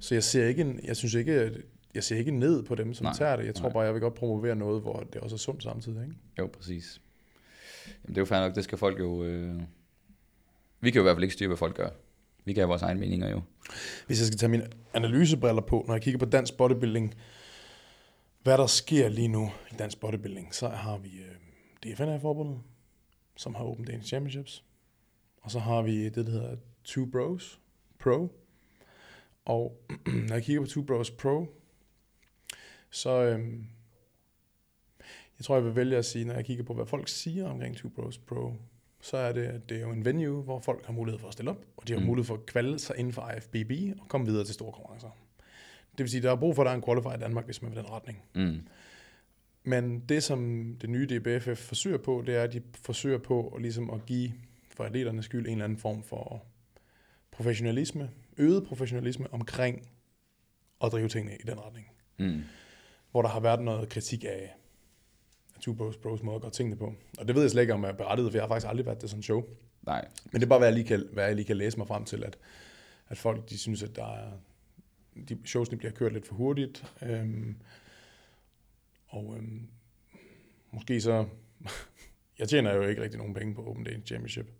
så jeg ser ikke, en- jeg synes ikke, jeg ser ikke ned på dem, som Nej, tager det. Jeg tror nej. bare, jeg vil godt promovere noget, hvor det også er sundt samtidig. Ikke? Jo, præcis. Jamen, det er jo fair nok, det skal folk jo... Øh... Vi kan jo i hvert fald ikke styre, hvad folk gør. Vi kan have vores egne meninger jo. Hvis jeg skal tage mine analysebriller på, når jeg kigger på dansk bodybuilding, hvad der sker lige nu i dansk bodybuilding, så har vi øh, DFNA-forbundet, som har Open Danish Championships. Og så har vi det, der hedder Two Bros Pro. Og når jeg kigger på Two Bros Pro, så øhm, jeg tror, jeg vil vælge at sige, når jeg kigger på, hvad folk siger omkring Two Bros Pro, så er det, at det er jo en venue, hvor folk har mulighed for at stille op, og de har Mm. mulighed for at kvalde sig inden for IFBB og komme videre til store konkurrencer. Det vil sige, der er brug for, at der er en qualifier i Danmark, hvis man vil den retning. Mm. Men det, som det nye DBFF forsøger på, det er, at de forsøger på at, ligesom at give for atleternes skyld en eller anden form for professionalisme, øget professionalisme omkring at drive tingene i den retning. Mm. Hvor der har været noget kritik af Two Bros Bros måde at gøre tingene på. Og det ved jeg slet ikke, om jeg er berettiget, for jeg har faktisk aldrig været til sådan en show. Nej. Men det er bare, hvad jeg lige kan, hvad jeg lige kan læse mig frem til, at, at folk de synes, at der er, de showsene bliver kørt lidt for hurtigt. Øhm, og øhm, måske så... jeg tjener jo ikke rigtig nogen penge på Open Danish Championship.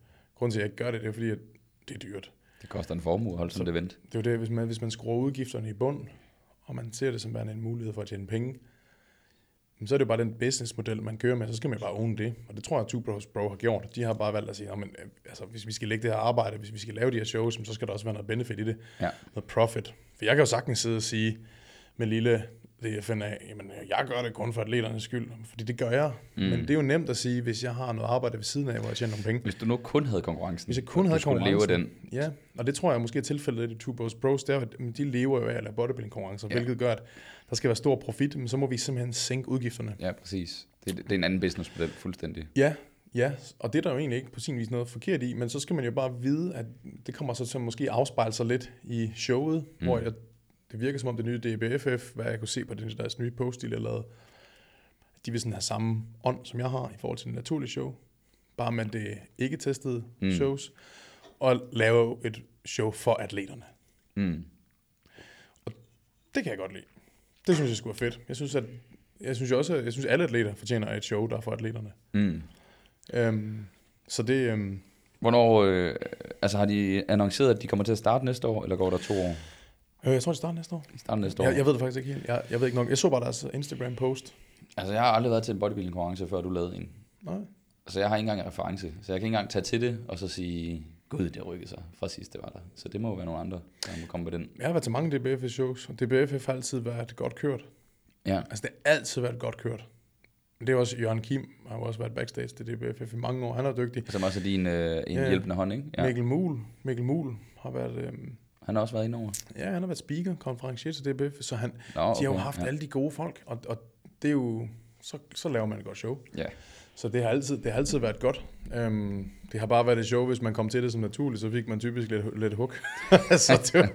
Grunden til, at jeg ikke gør det, det er fordi, at det er dyrt. Det koster en formue at holde sådan et event. Det er jo det, hvis man, hvis man skruer udgifterne i bund, og man ser det som værende en mulighed for at tjene penge, så er det jo bare den businessmodel, man kører med, så skal man bare own det. Og det tror jeg, at Two Bros Bro har gjort. De har bare valgt at sige, "Nå, men, øh, altså, hvis vi skal lægge det her arbejde, hvis vi skal lave de her shows, så skal der også være noget benefit i det. Ja. Noget profit. For jeg kan jo sagtens sidde og sige med lille DFNA, jamen øh, jeg gør det kun for atleternes skyld, fordi det gør jeg. Mm. Men det er jo nemt at sige, hvis jeg har noget arbejde ved siden af, hvor jeg tjener nogle penge. Hvis du nu kun havde konkurrencen, Hvis jeg kun havde skulle leve den, Ja, og det tror jeg måske er tilfældet i Two Bros Pros, det er, at de lever jo af at lave bodybuilding-konkurrencer, Ja. ja. hvilket gør, at der skal være stor profit, men så må vi simpelthen sænke udgifterne. ja, præcis. Det, det er en anden businessmodel, fuldstændig. Ja, ja, og det er der jo egentlig ikke på sin vis noget forkert i, men så skal man jo bare vide, at det kommer så til at måske afspejle sig lidt i showet, mm. hvor jeg, det virker som om det nye DBFF, hvad jeg kunne se på den, deres nye post, de har lavet, de vil sådan have samme ånd, som jeg har i forhold til det naturlige show, bare med det ikke testede Mm. shows, og lave et show for atleterne. Mm. Det kan jeg godt lide. Det synes jeg skulle være fedt. Jeg synes, at jeg synes også, jeg synes, at alle atleter fortjener et show, der er for atleterne. Mm. Øhm, så det, øhm, Hvornår, øh, altså har de annonceret, at de kommer til at starte næste år, eller går der to år? Øh, jeg tror, det starter næste år. De starter næste år. Jeg, jeg ved det faktisk ikke helt. Jeg, jeg ved ikke nok. Jeg så bare deres Instagram-post. Altså, jeg har aldrig været til en bodybuilding-konkurrence, før du lavede en. Nej. Altså, jeg har ikke engang en reference, så jeg kan ikke engang tage til det, og så sige, gud, det rykket sig fra sidst, det var der. Så det må jo være nogle andre, der må komme på den. Jeg har været til mange DBFF-shows, og DBFF har altid været godt kørt. Ja, Altså, det har altid været godt kørt. Det er også Jørgen Kim, har jo også været backstage til DBFF i mange år. Han er dygtig. som også er din øh, en Ja. hjælpende hånd, ikke? Ja. Mikkel Muhl, Mikkel Muhl har været øhm, Han har også været inde over. Ja, han har været speaker, konferencier til DBF, så han, Nå, de har jo okay, haft ja. alle de gode folk, og, og det er jo, så, så laver man et godt show. Ja. Så det har altid, det har altid været godt. Um, det har bare været et show, hvis man kom til det som naturligt, så fik man typisk lidt, lidt hug. så det var,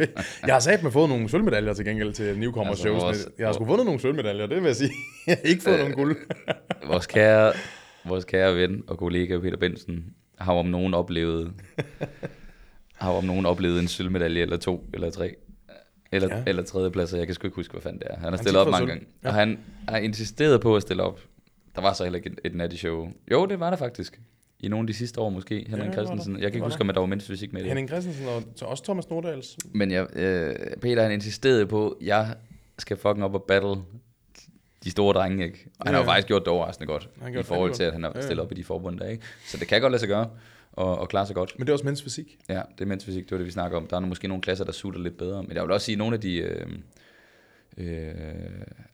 jeg har sagt med fået nogle sølvmedaljer til gengæld til newcomer Altså, shows. vores- jeg har sgu vundet nogle sølvmedaljer, det vil jeg sige. Jeg har ikke fået Øh, nogen guld. Vores kære, vores kære ven og kollega Peter Bensen har om nogen oplevet, har om nogen oplevet en sølvmedalje eller to eller tre. Eller, Ja. ja. eller tredjepladser, jeg kan sgu ikke huske, hvad fanden det er. Han har stillet op mange gange. Ja. Og han har insisteret på at stille op. Der var så heller ikke et, et natty show. Jo, det var der faktisk. I nogle af de sidste år måske. Henning var Christensen. Jeg kan ikke huske, om der var mindst fysik med det. Henning Christensen og så også Thomas Nordals. Men jeg, øh, Peter han insisterede på, at jeg skal fucking op og battle de store drenge, ikke? Og han Ja. har jo faktisk gjort det overraskende godt, Han i forhold til, at han har Ja, ja. stillet op i de forbund der, ikke? Så det kan godt lade sig gøre, og, og klare sig godt. Men det er også mænds fysik. Ja, det er mensfysik, det var det, vi snakker om. Der er måske nogle klasser, der sutter lidt bedre, men jeg vil også sige, at nogle af de... Øh, øh,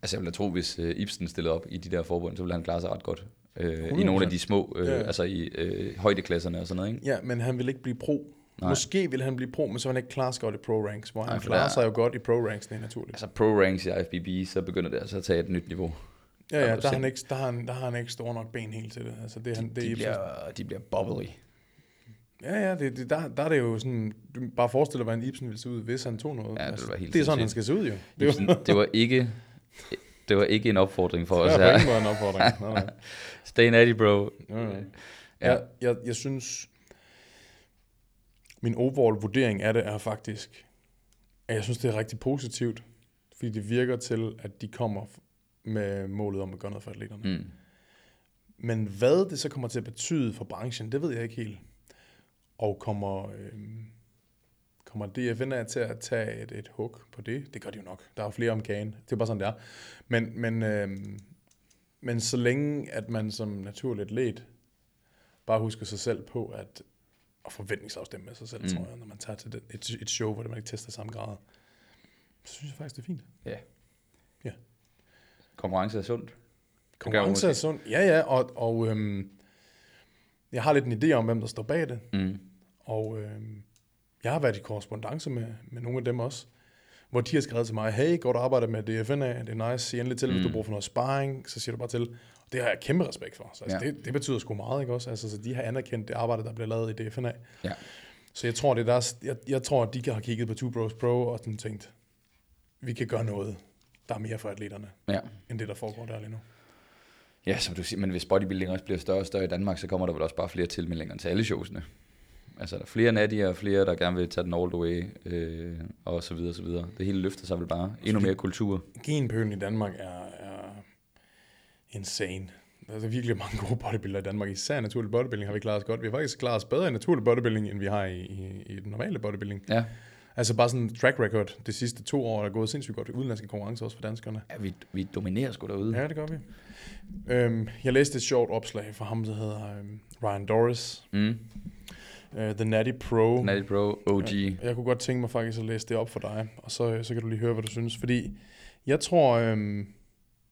altså jeg vil da tro, hvis øh, Ibsen stillede op i de der forbund, så ville han klare sig ret godt. Øh, I nogle af de små, øh, Ja. altså i øh, højdeklasserne og sådan noget, ikke? Ja, men han vil ikke blive pro. Nej. Måske vil han blive pro, men så vil han ikke klare sig godt i pro ranks, hvor han Nej, klarer der- sig jo godt i pro ranks, det er naturligt. Altså pro ranks i IFBB, så begynder det altså at tage et nyt niveau. Ja, ja, er der har, han ikke, der, har han, der har han ikke store nok ben helt til det. Altså, det, er han, det De bliver, de bliver bubbly. Ja, ja, det, det, der, der er det jo sådan, du bare forestil dig, hvordan Ibsen ville se ud, hvis han tog noget. Ja, det være helt det er sådan, han skal se ud jo. Det Ibsen, det var ikke det var ikke en opfordring for os her. ingen måde en opfordring. Nej, nej. Stay natty, bro. Ja. Ja. Jeg, jeg, jeg synes, min overall vurdering af det er faktisk, at jeg synes, det er rigtig positivt, fordi det virker til, at de kommer med målet om at gøre noget for atleterne. Mm. Men hvad det så kommer til at betyde for branchen, det ved jeg ikke helt. Og kommer, øh, kommer DFN af til at tage et, et hug på det? Det gør de jo nok. Der er jo flere om kagen. Det er bare sådan, det er. Men, men, øh, men så længe, at man som naturlig atlet bare husker sig selv på, at og forventningsafstemme med sig selv, Mm. tror jeg, når man tager til det, et, et show, hvor man ikke tester samme grad. Så synes jeg faktisk, det er fint. Ja. Ja. Konkurrence er sundt. Konkurrence er sundt. Ja, ja, og, og øhm, jeg har lidt en idé om, hvem der står bag det. Mm. Og øh, jeg har været i korrespondence med, med nogle af dem også, hvor de har skrevet til mig, hey, godt arbejde med DFNA, det er nice, sig endelig til, mm. hvis du Mm. bruger for noget sparring, så siger du bare til. Og det har jeg kæmpe respekt for. Så altså, ja. det, det betyder sgu meget, ikke også? Altså, så de har anerkendt det arbejde, der bliver lavet i DFNA. Ja. Så jeg tror, det er deres, jeg, jeg tror, at de har kigget på Two Bros Pro og sådan tænkt, vi kan gøre noget, der er mere for atleterne, Ja. end det, der foregår der lige nu. ja, som du siger, men hvis bodybuilding også bliver større og større i Danmark, så kommer der vel også bare flere tilmeldinger til alle showsene. Altså, der er flere nattier og flere, der gerne vil tage den all the way, øh, og så videre, så videre. Det hele løfter sig vel bare. Endnu mere kultur. Genpølen i Danmark er, er insane. Der er virkelig mange gode bodybuildere i Danmark. Især naturlig bodybuilding har vi klaret os godt. Vi har faktisk klaret os bedre i naturlig bodybuilding, end vi har i, i, i den normale bodybuilding. Ja, Altså bare sådan track record de sidste to år, der er gået sindssygt godt i udenlandske konkurrencer også for danskerne. ja vi, vi dominerer sgu derude. Ja, det gør vi. Øhm, jeg læste et sjovt opslag fra ham, der hedder øhm, Ryan Doris. Mm. Uh, The Natty Pro. Natty Bro, OG. Ja, jeg kunne godt tænke mig faktisk at læse det op for dig, og så, så kan du lige høre, hvad du synes. Fordi jeg tror, øhm,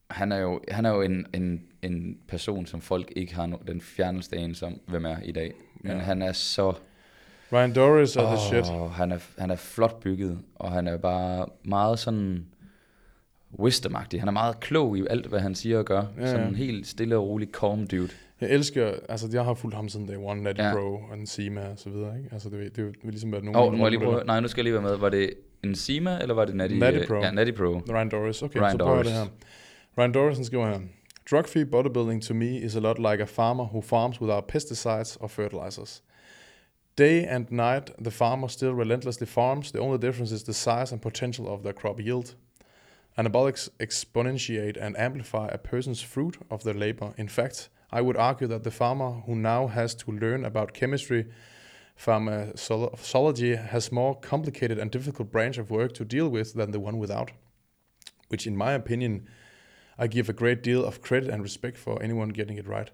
Han er jo, han er jo en, en, en person, som folk ikke har no, den fjerneste anelse om, hvem er i dag. Men Ja. han er så... Ryan Doris er the shit. Han er, han er flot bygget, og han er bare meget sådan wisdom -agtig. Han er meget klog i alt, hvad han siger og gør. Ja, ja. sådan en helt stille og rolig, calm dude. Jeg elsker, altså jeg har fulgt ham siden day one, Natty Ja. Pro og en Sima og så videre, ikke? Altså det, vil- det vil ligesom være af oh, må jeg lige prøve, nej, nu skal jeg lige være med. Var det en Sima, eller var det Natty? Natty Pro. Ja, Natty Pro. Ryan Doris, okay, Ryan så prøver jeg det Doris. her. Ryan Doris skriver her, Drug-free bodybuilding to me is a lot like a farmer who farms without pesticides or fertilizers. Day and night, the farmer still relentlessly farms. The only difference is the size and potential of their crop yield. Anabolics exponentiate and amplify a person's fruit of their labor. In fact, i would argue that the farmer who now has to learn about chemistry, pharmacology, uh, has more complicated and difficult branch of work to deal with than the one without. Which, in my opinion, I give a great deal of credit and respect for anyone getting it right.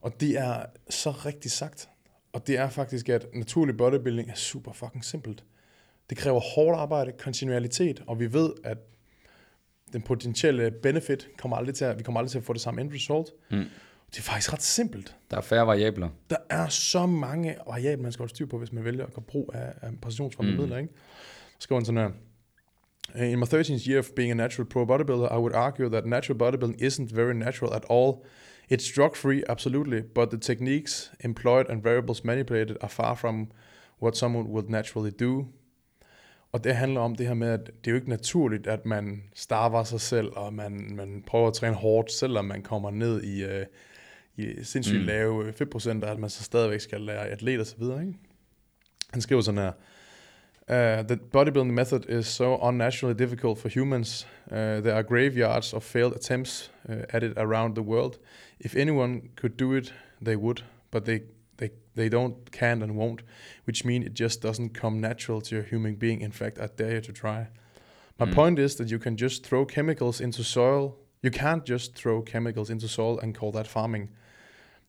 Og det er så rigtig sagt. Og det er faktisk, at naturlig bodybuilding er super fucking simpelt. Det kræver hårdt arbejde, kontinuitet, og vi ved, at den potentielle benefit kommer aldrig til at, vi kommer aldrig til at få det samme end result. Mm. Det er faktisk ret simpelt. Der er færre variabler. Der er så mange variabler, man skal holde styr på, hvis man vælger at gøre brug af, af præcisionsfremmede Mm. midler. Ikke? skriver han sådan her. "Uh, In my 13th year of being a natural pro bodybuilder, I would argue that natural bodybuilding isn't very natural at all. It's drug free, absolutely, but the techniques employed and variables manipulated are far from what someone would naturally do. Og det handler om det her med, at det er jo ikke naturligt, at man starver sig selv, og man, man prøver at træne hårdt, selvom man kommer ned i, øh, i sindssygt Mm. lave fedtprocenter, at man så stadigvæk skal lære atlet og så videre. Ikke? Han skriver sådan her. Uh, the bodybuilding method is so unnaturally difficult for humans. Uh, there are graveyards of failed attempts uh, at it around the world. If anyone could do it, they would, but they they they don't, can't, and won't, which mean it just doesn't come natural to a human being. In fact, I dare you to try. My Mm. point is that you can just throw chemicals into soil. You can't just throw chemicals into soil and call that farming.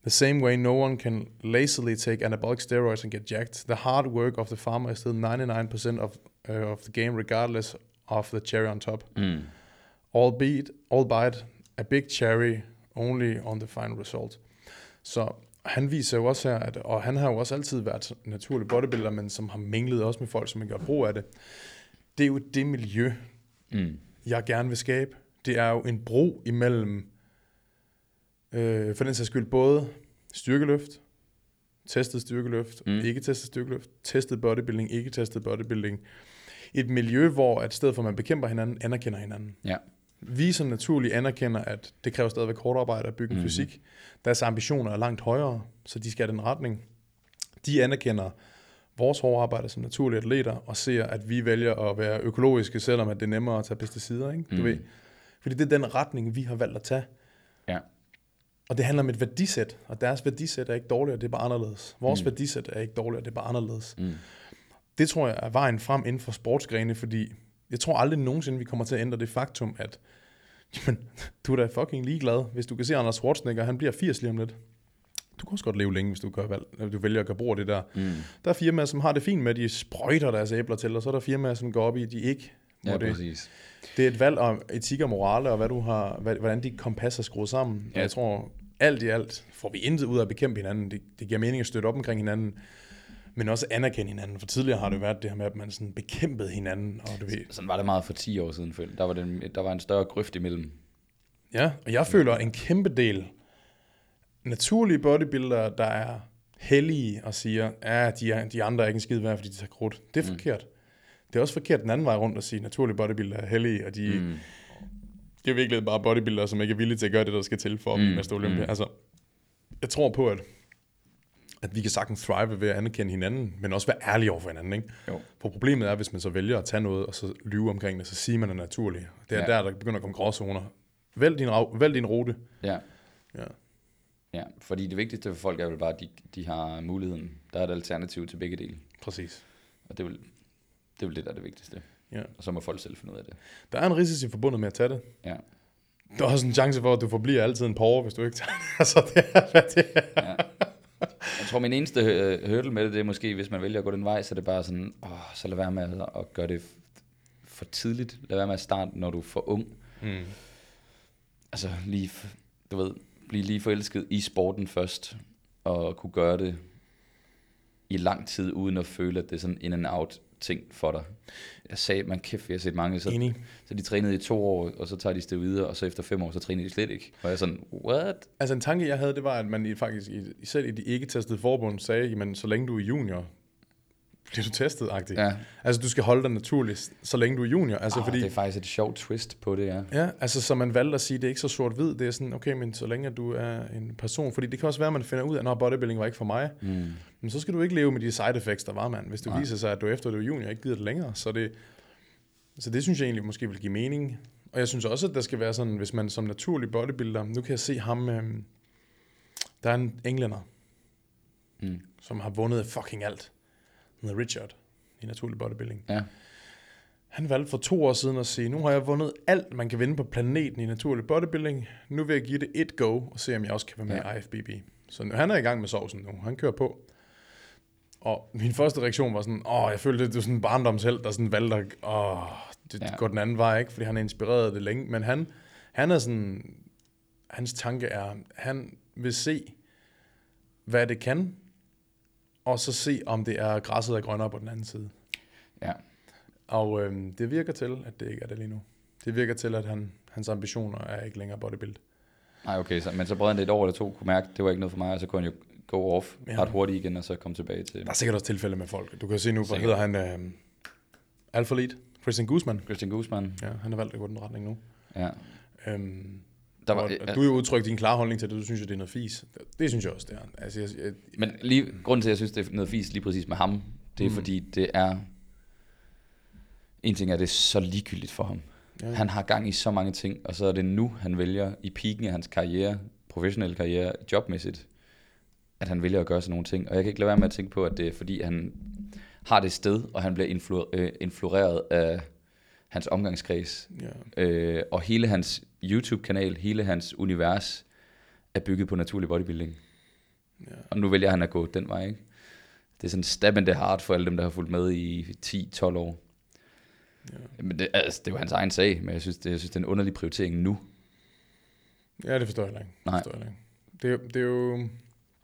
The same way, no one can lazily take anabolic steroids and get jacked. The hard work of the farmer is still 99% of uh, of the game, regardless of the cherry on top. Mm. Albeit, albeit a big cherry only on the final result. Så han viser jo også her, at, og han har jo også altid været naturlig bodybuilder, men som har minglet også med folk, som ikke gør brug af det. Det er jo det miljø, Mm. jeg gerne vil skabe. Det er jo en bro imellem, øh, for den sags skyld, både styrkeløft, testet styrkeløft, Mm. mm. ikke testet styrkeløft, testet bodybuilding, ikke testet bodybuilding. Et miljø, hvor at stedet for at man bekæmper hinanden, anerkender hinanden. Ja. Vi som naturligt anerkender, at det kræver stadigvæk hårdt arbejde at bygge en Mhm. fysik. Deres ambitioner er langt højere, så de skal i den retning. De anerkender vores hårde arbejde som naturlige atleter, og ser, at vi vælger at være økologiske, selvom at det er nemmere at tage pesticider. Ikke? Du Mhm. ved. Fordi det er den retning, vi har valgt at tage. Ja. Og det handler om et værdisæt, og deres værdisæt er ikke dårligere, det er bare anderledes. Vores Mm. værdisæt er ikke dårligere, det er bare anderledes. Mm. Det tror jeg er vejen frem inden for sportsgrene, fordi jeg tror aldrig nogensinde, vi kommer til at ændre det faktum, at jamen, du er da fucking ligeglad. Hvis du kan se Anders Schwarzenegger, han bliver 80 lige om lidt. Du kan også godt leve længe, hvis du, gør valg, du vælger at gøre brug af det der. Mm. Der er firmaer, som har det fint med, at de sprøjter deres æbler til, og så er der firmaer, som går op i, at de ikke må Ja, det. præcis. Det er et valg om etik og morale, og hvad du har, hvordan dit kompas er skruet sammen. Ja. Jeg tror, alt i alt får vi intet ud af at bekæmpe hinanden. Det, det giver mening at støtte op omkring hinanden, men også anerkende hinanden. For tidligere har det været det her med, at man sådan bekæmpede hinanden. Og du ved, Sådan var det meget for 10 år siden, følte. Der var, den, der var en større grøft imellem. ja, og jeg føler en kæmpe del naturlige bodybuildere, der er hellige og siger, ja, de, er, de andre er ikke en skid værd, fordi de tager krudt. Det er Mm. forkert. Det er også forkert den anden vej rundt at sige, at naturlige bodybuildere er hellige, og de, mm. Mm. det er virkelig bare bodybuildere, som ikke er villige til at gøre det, der skal til for at Mm, blive Mester Olympia. mm. Altså, jeg tror på, at, at vi kan sagtens thrive ved at anerkende hinanden, men også være ærlige over for hinanden. Ikke? Jo. For problemet er, hvis man så vælger at tage noget, og så lyve omkring det, så siger man er naturlig. Det er Ja. der, der begynder at komme gråzoner. Vælg din, vælg din rute. Ja. Ja. Ja, fordi det vigtigste for folk er vel bare, at de, de har muligheden. Der er et alternativ til begge dele. Præcis. Og det vel det, er vel det der er det vigtigste. Ja. Og så må folk selv finde ud af det. Der er en risici forbundet med at tage det. Ja. Der er også en chance for, at du forbliver altid en år, hvis du ikke tager det. altså, det er, hvad det er. ja. Jeg tror, min eneste hurdle med det, det er måske, hvis man vælger at gå den vej, så er det bare sådan, åh, så lad være med at, gøre det for tidligt. Lad være med at starte, når du er for ung. Mm. Altså lige, du ved, blive lige forelsket i sporten først, og kunne gøre det i lang tid, uden at føle, at det er sådan in and out ting for dig. Jeg sagde, man kæft, jeg har set mange, så, Enig. så de trænede i to år, og så tager de det videre, og så efter fem år, så træner de slet ikke. Og jeg er sådan, what? Altså en tanke, jeg havde, det var, at man i, faktisk, i, selv i de ikke-testede forbund, sagde, jamen så længe du er junior, bliver du testet -agtigt. Ja, Altså du skal holde dig naturligt, så længe du er junior. Altså, oh, fordi, det er faktisk et sjovt twist på det, ja. Ja, altså så man valgte at sige, det er ikke så sort-hvid, det er sådan, okay, men så længe du er en person, fordi det kan også være, at man finder ud af, at bodybuilding var ikke for mig, Mm. Men så skal du ikke leve med de side effects, der var, mand. Hvis det Nej. viser sig, at du efter du er junior ikke gider det længere, så det, så det synes jeg egentlig måske vil give mening. Og jeg synes også, at der skal være sådan, hvis man som naturlig bodybuilder, nu kan jeg se ham, øhm, der er en englænder, Mm. som har vundet fucking alt. Han hedder Richard i naturlig bodybuilding. Ja. Han valgte for to år siden at sige, nu har jeg vundet alt, man kan vinde på planeten i naturlig bodybuilding. Nu vil jeg give det et go, og se, om jeg også kan være med ja. i IFBB. Så nu, han er i gang med sovsen nu. Han kører på. Og min første reaktion var sådan, åh, jeg følte, det var sådan en barndomsheld, der sådan valgte at, åh, det Ja. går den anden vej, ikke? Fordi han er inspireret af det længe. Men han, han er sådan, hans tanke er, han vil se, hvad det kan, og så se, om det er græsset er grønnere på den anden side. Ja. Og øhm, det virker til, at det ikke er det lige nu. Det virker til, at han, hans ambitioner er ikke længere bodybuild. Nej, okay, så, men så brød han det et år eller to, kunne mærke, det var ikke noget for mig, og så kunne han jo go off Ja. ret hurtigt igen, og så komme tilbage til Der er sikkert også tilfælde med folk. Du kan se nu, hvad hedder han? Øhm, Alpha Lead. Christian Guzman. Christian Guzman. Ja, han har valgt at gå den retning nu. Ja. Øhm, Der var, og du har jo udtrykt din klare holdning til det. Du synes jo, det er noget fis. Det, synes jeg også, det er. Altså, jeg, jeg, Men lige, grunden til, at jeg synes, det er noget fisk lige præcis med ham, det er Mm. mm. fordi, det er... En ting er, det er så ligegyldigt for ham. ja, Han har gang i så mange ting, og så er det nu, han vælger i piken af hans karriere, professionelle karriere, jobmæssigt, at han vælger at gøre sådan nogle ting. Og jeg kan ikke lade være med at tænke på, at det er fordi, han har det sted, og han bliver influ- øh, influeret af hans omgangskreds. ja. Øh, og hele hans YouTube-kanal, hele hans univers, er bygget på naturlig bodybuilding. Ja. Og nu vælger han at gå den vej, ikke? Det er sådan stab in the heart for alle dem, der har fulgt med i 10-12 år. Ja. Men det, altså, det er jo hans egen sag, men jeg synes, det, jeg synes, det er en underlig prioritering nu. ja, det forstår jeg ikke. Det Nej. forstår jeg ikke. Det, det, er jo,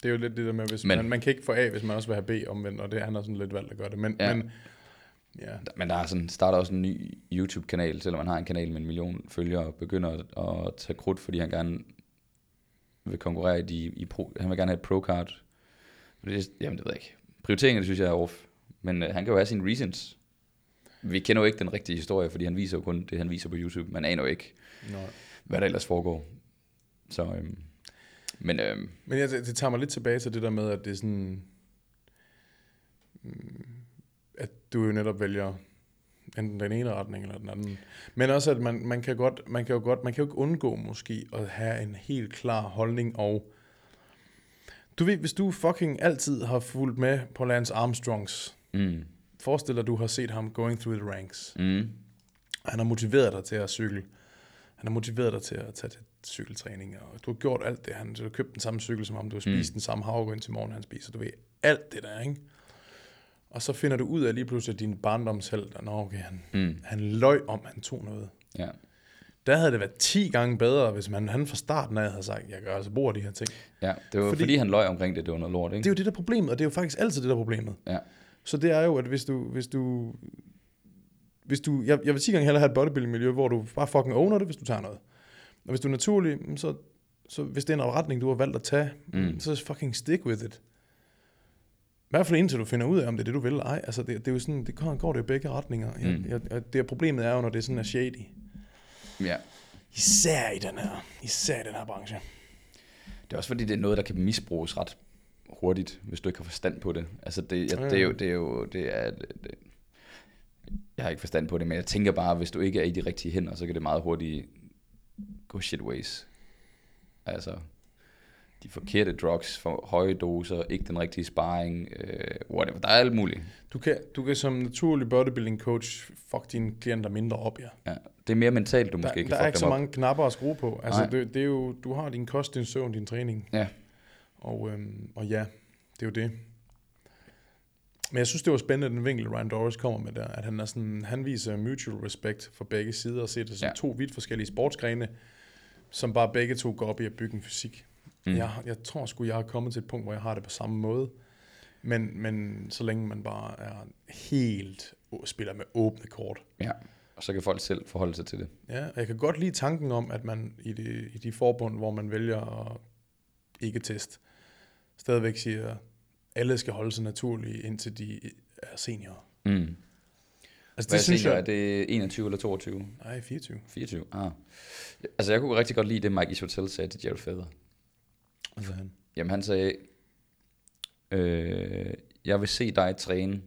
det er jo lidt det der med, hvis Men- man, man kan ikke få A, hvis man også vil have B omvendt, og det, han har sådan lidt valgt at gøre det. Men, Ja. men ja, Men der er sådan, starter også en ny YouTube-kanal, selvom han har en kanal med en million følgere, og begynder at, at tage krudt, fordi han gerne vil konkurrere i, de, i pro, han vil gerne have et pro-card. Det, jamen, det ved jeg ikke. Prioriteringen, det synes jeg er off. Men øh, han kan jo have sine reasons. Vi kender jo ikke den rigtige historie, fordi han viser jo kun det, han viser på YouTube. Man aner jo ikke, nej. hvad der ellers foregår. Så, øhm, men øhm, Men ja, det, det tager mig lidt tilbage til det der med, at det er sådan, mm, at du jo netop vælger enten den ene retning eller den anden. Men også, at man, man, kan, godt, man kan jo godt, man kan jo ikke undgå måske at have en helt klar holdning og du ved, hvis du fucking altid har fulgt med på Lance Armstrongs, mm, forestil dig, at du har set ham going through the ranks. mm, Han har motiveret dig til at cykle. Han har motiveret dig til at tage til cykeltræning, og du har gjort alt det. Han, du har købt den samme cykel som ham, du har spist mm. den samme havregryn til morgen, han spiser. Du ved, alt det der, ikke? Og så finder du ud af lige pludselig, at din barndomsheld, at okay, han, mm, han løg om, han tog noget. ja. Der havde det været 10 gange bedre, hvis man han fra starten af havde sagt, jeg gør altså brug af de her ting. ja, det var Fordi- fordi, han løj omkring det, det var noget lort, ikke? Det er jo det der er problemet, og det er jo faktisk altid det der er problemet. Ja. Så det er jo, at hvis du, hvis du, hvis du jeg, jeg vil 10 gange hellere have et bodybuilding-miljø, hvor du bare fucking owner det, hvis du tager noget. Og hvis du er naturlig, mm, så, så hvis det er en retning, du har valgt at tage, mm. Mm. så fucking stick with it. I hvert fald indtil du finder ud af, om det er det, du vil eller ej. Altså, det, det er jo sådan, det går, går det i begge retninger. Jeg, Mm. jeg, jeg, det er problemet er jo, når det er sådan er shady. ja. Især i den her, især i den her branche. Det er også fordi, det er noget, der kan misbruges ret hurtigt, hvis du ikke har forstand på det. Altså, det, Ja, det er jo, det er jo, det er, det, det, jeg har ikke forstand på det, men jeg tænker bare, hvis du ikke er i de rigtige hænder, så kan det meget hurtigt gå shitways. Altså, de forkerte drugs, for høje doser, ikke den rigtige sparring, øh, whatever. Der er alt muligt. Du kan, du kan som naturlig bodybuilding coach fuck dine klienter mindre op, ja. Ja. Det er mere mentalt, du Der, måske kan der er ikke så op. mange knapper at skrue på. Altså, Nej. det, det, er jo, du har din kost, din søvn, din træning. Ja. Og, øhm, og ja, det er jo det. Men jeg synes, det var spændende, den vinkel, Ryan Doris kommer med der, at han, er sådan, han viser mutual respect for begge sider, og ser det som ja. To vidt forskellige sportsgrene, som bare begge to går op i at bygge en fysik. Mm. Jeg, jeg tror sgu, jeg har kommet til et punkt, hvor jeg har det på samme måde. Men, men så længe man bare er helt spiller med åbne kort. Ja. Og så kan folk selv forholde sig til det. Ja, og jeg kan godt lide tanken om, at man i de, i de forbund, hvor man vælger at ikke teste, stadigvæk siger, alle skal holde sig naturlige, indtil de er seniorer. Mm. Altså Hvad det jeg synes tænker, jeg... er det 21 eller 22? Nej, 24. 24? Ah. Altså, jeg kunne rigtig godt lide det, Mike Isotel sagde til Jared Feather. Altså han. Jamen, han sagde, øh, jeg vil se dig træne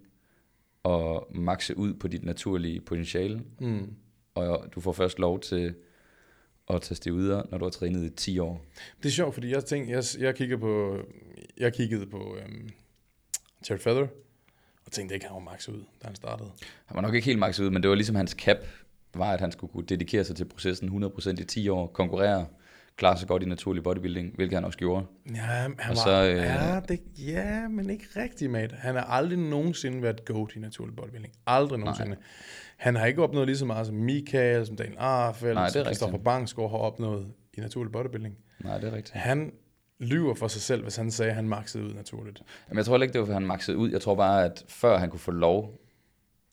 og makse ud på dit naturlige potentiale, Mm. og du får først lov til at tage stivider, når du har trænet i 10 år. Det er sjovt, fordi jeg tænkte, jeg, jeg kiggede på, jeg kiggede på um, Jared Feather, og tænkte ikke, at han var max ud, da han startede. Han var nok ikke helt makset ud, men det var ligesom hans cap, var, at han skulle kunne dedikere sig til processen 100% i 10 år, konkurrere, klare sig godt i naturlig bodybuilding, hvilket han også gjorde. Ja, han Og var, så, øh, ja, det, ja, men ikke rigtig, mate. Han har aldrig nogensinde været goat i naturlig bodybuilding. Aldrig nogensinde. Nej. Han har ikke opnået lige så meget som Michael, som Daniel Arfeldt, Nej, som. Christoffer Bangsgaard har opnået i naturlig bodybuilding. Nej, det er rigtigt. Han lyver for sig selv, hvis han sagde, at han maxede ud naturligt. Jamen, jeg tror ikke, det var, for han maxede ud. Jeg tror bare, at før han kunne få lov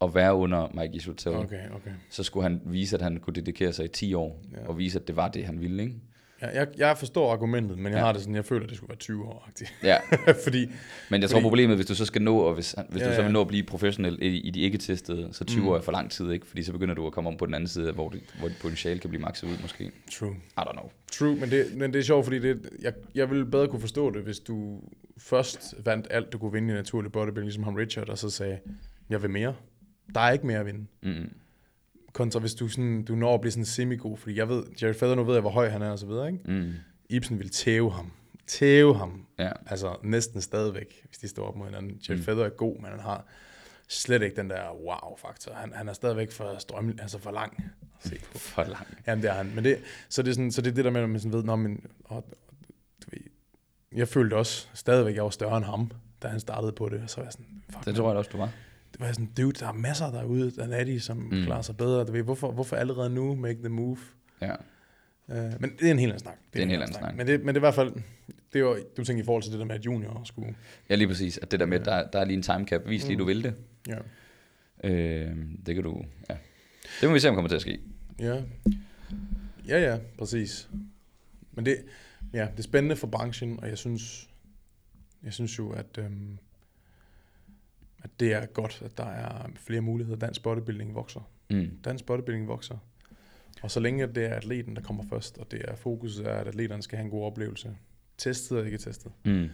at være under Mike Isotel. Okay, okay. Så skulle han vise, at han kunne dedikere sig i 10 år, ja. og vise, at det var det, han ville, ikke? Jeg, jeg, jeg forstår argumentet, men jeg Ja. har det sådan, jeg føler, at det skulle være 20 år -agtigt. Ja, Fordi, men jeg tror Fordi- problemet, hvis du så skal nå, og hvis, hvis Ja, du så vil nå at blive professionel i, i de ikke-testede, så 20 Mm. år er for lang tid, ikke? Fordi så begynder du at komme om på den anden side, hvor, det, hvor dit potentiale kan blive makset ud, måske. true. I don't know. True, men det, men det er sjovt, fordi det, jeg, jeg ville bedre kunne forstå det, hvis du først vandt alt, du kunne vinde i naturlig bodybuilding, ligesom ham Richard, og så sagde, jeg vil mere. Der er ikke mere at vinde. Mm. Kontra hvis du, sådan, du når at blive sådan semi-god, fordi jeg ved, Jared Feather, nu ved jeg, hvor høj han er og så videre, ikke? Mm. Ibsen vil tæve ham. Tæve ham. Ja. Altså næsten stadigvæk, hvis de står op mod hinanden. Jared Mm. Feather er god, men han har slet ikke den der wow-faktor. Han, han er stadigvæk for, strøm, altså for lang se på. For lang. Jamen, det er han. Men det, så, det er sådan, så det er det der med, at man sådan ved, når man, og, du ved, jeg følte også stadigvæk, at jeg var større end ham, da han startede på det. Og så var jeg sådan, fuck, Det tror jeg også, du var. Det var sådan, dude, der er masser derude, der er de, som Mm. klarer sig bedre. Du ved, hvorfor, hvorfor allerede nu make the move? Ja. Uh, men det er en helt anden snak. Det er en helt anden snak. Men det, men det er i hvert fald, det jo, du tænker i forhold til det der med, at junior skulle... ja, lige præcis. At det der med, at der, der er lige en time cap. Vis lige, Mm. du vil det. Ja. Øh, det kan du... Ja. Det må vi se, om kommer til at ske. Ja. Ja, ja, præcis. Men det, ja, det er spændende for branchen, og jeg synes, jeg synes jo, at, øhm, at det er godt, at der er flere muligheder. Dansk bodybuilding vokser. Mm. Dansk bodybuilding vokser. Og så længe det er atleten, der kommer først, og det er fokus er, at atleterne skal have en god oplevelse. Testet og ikke testet. Mm.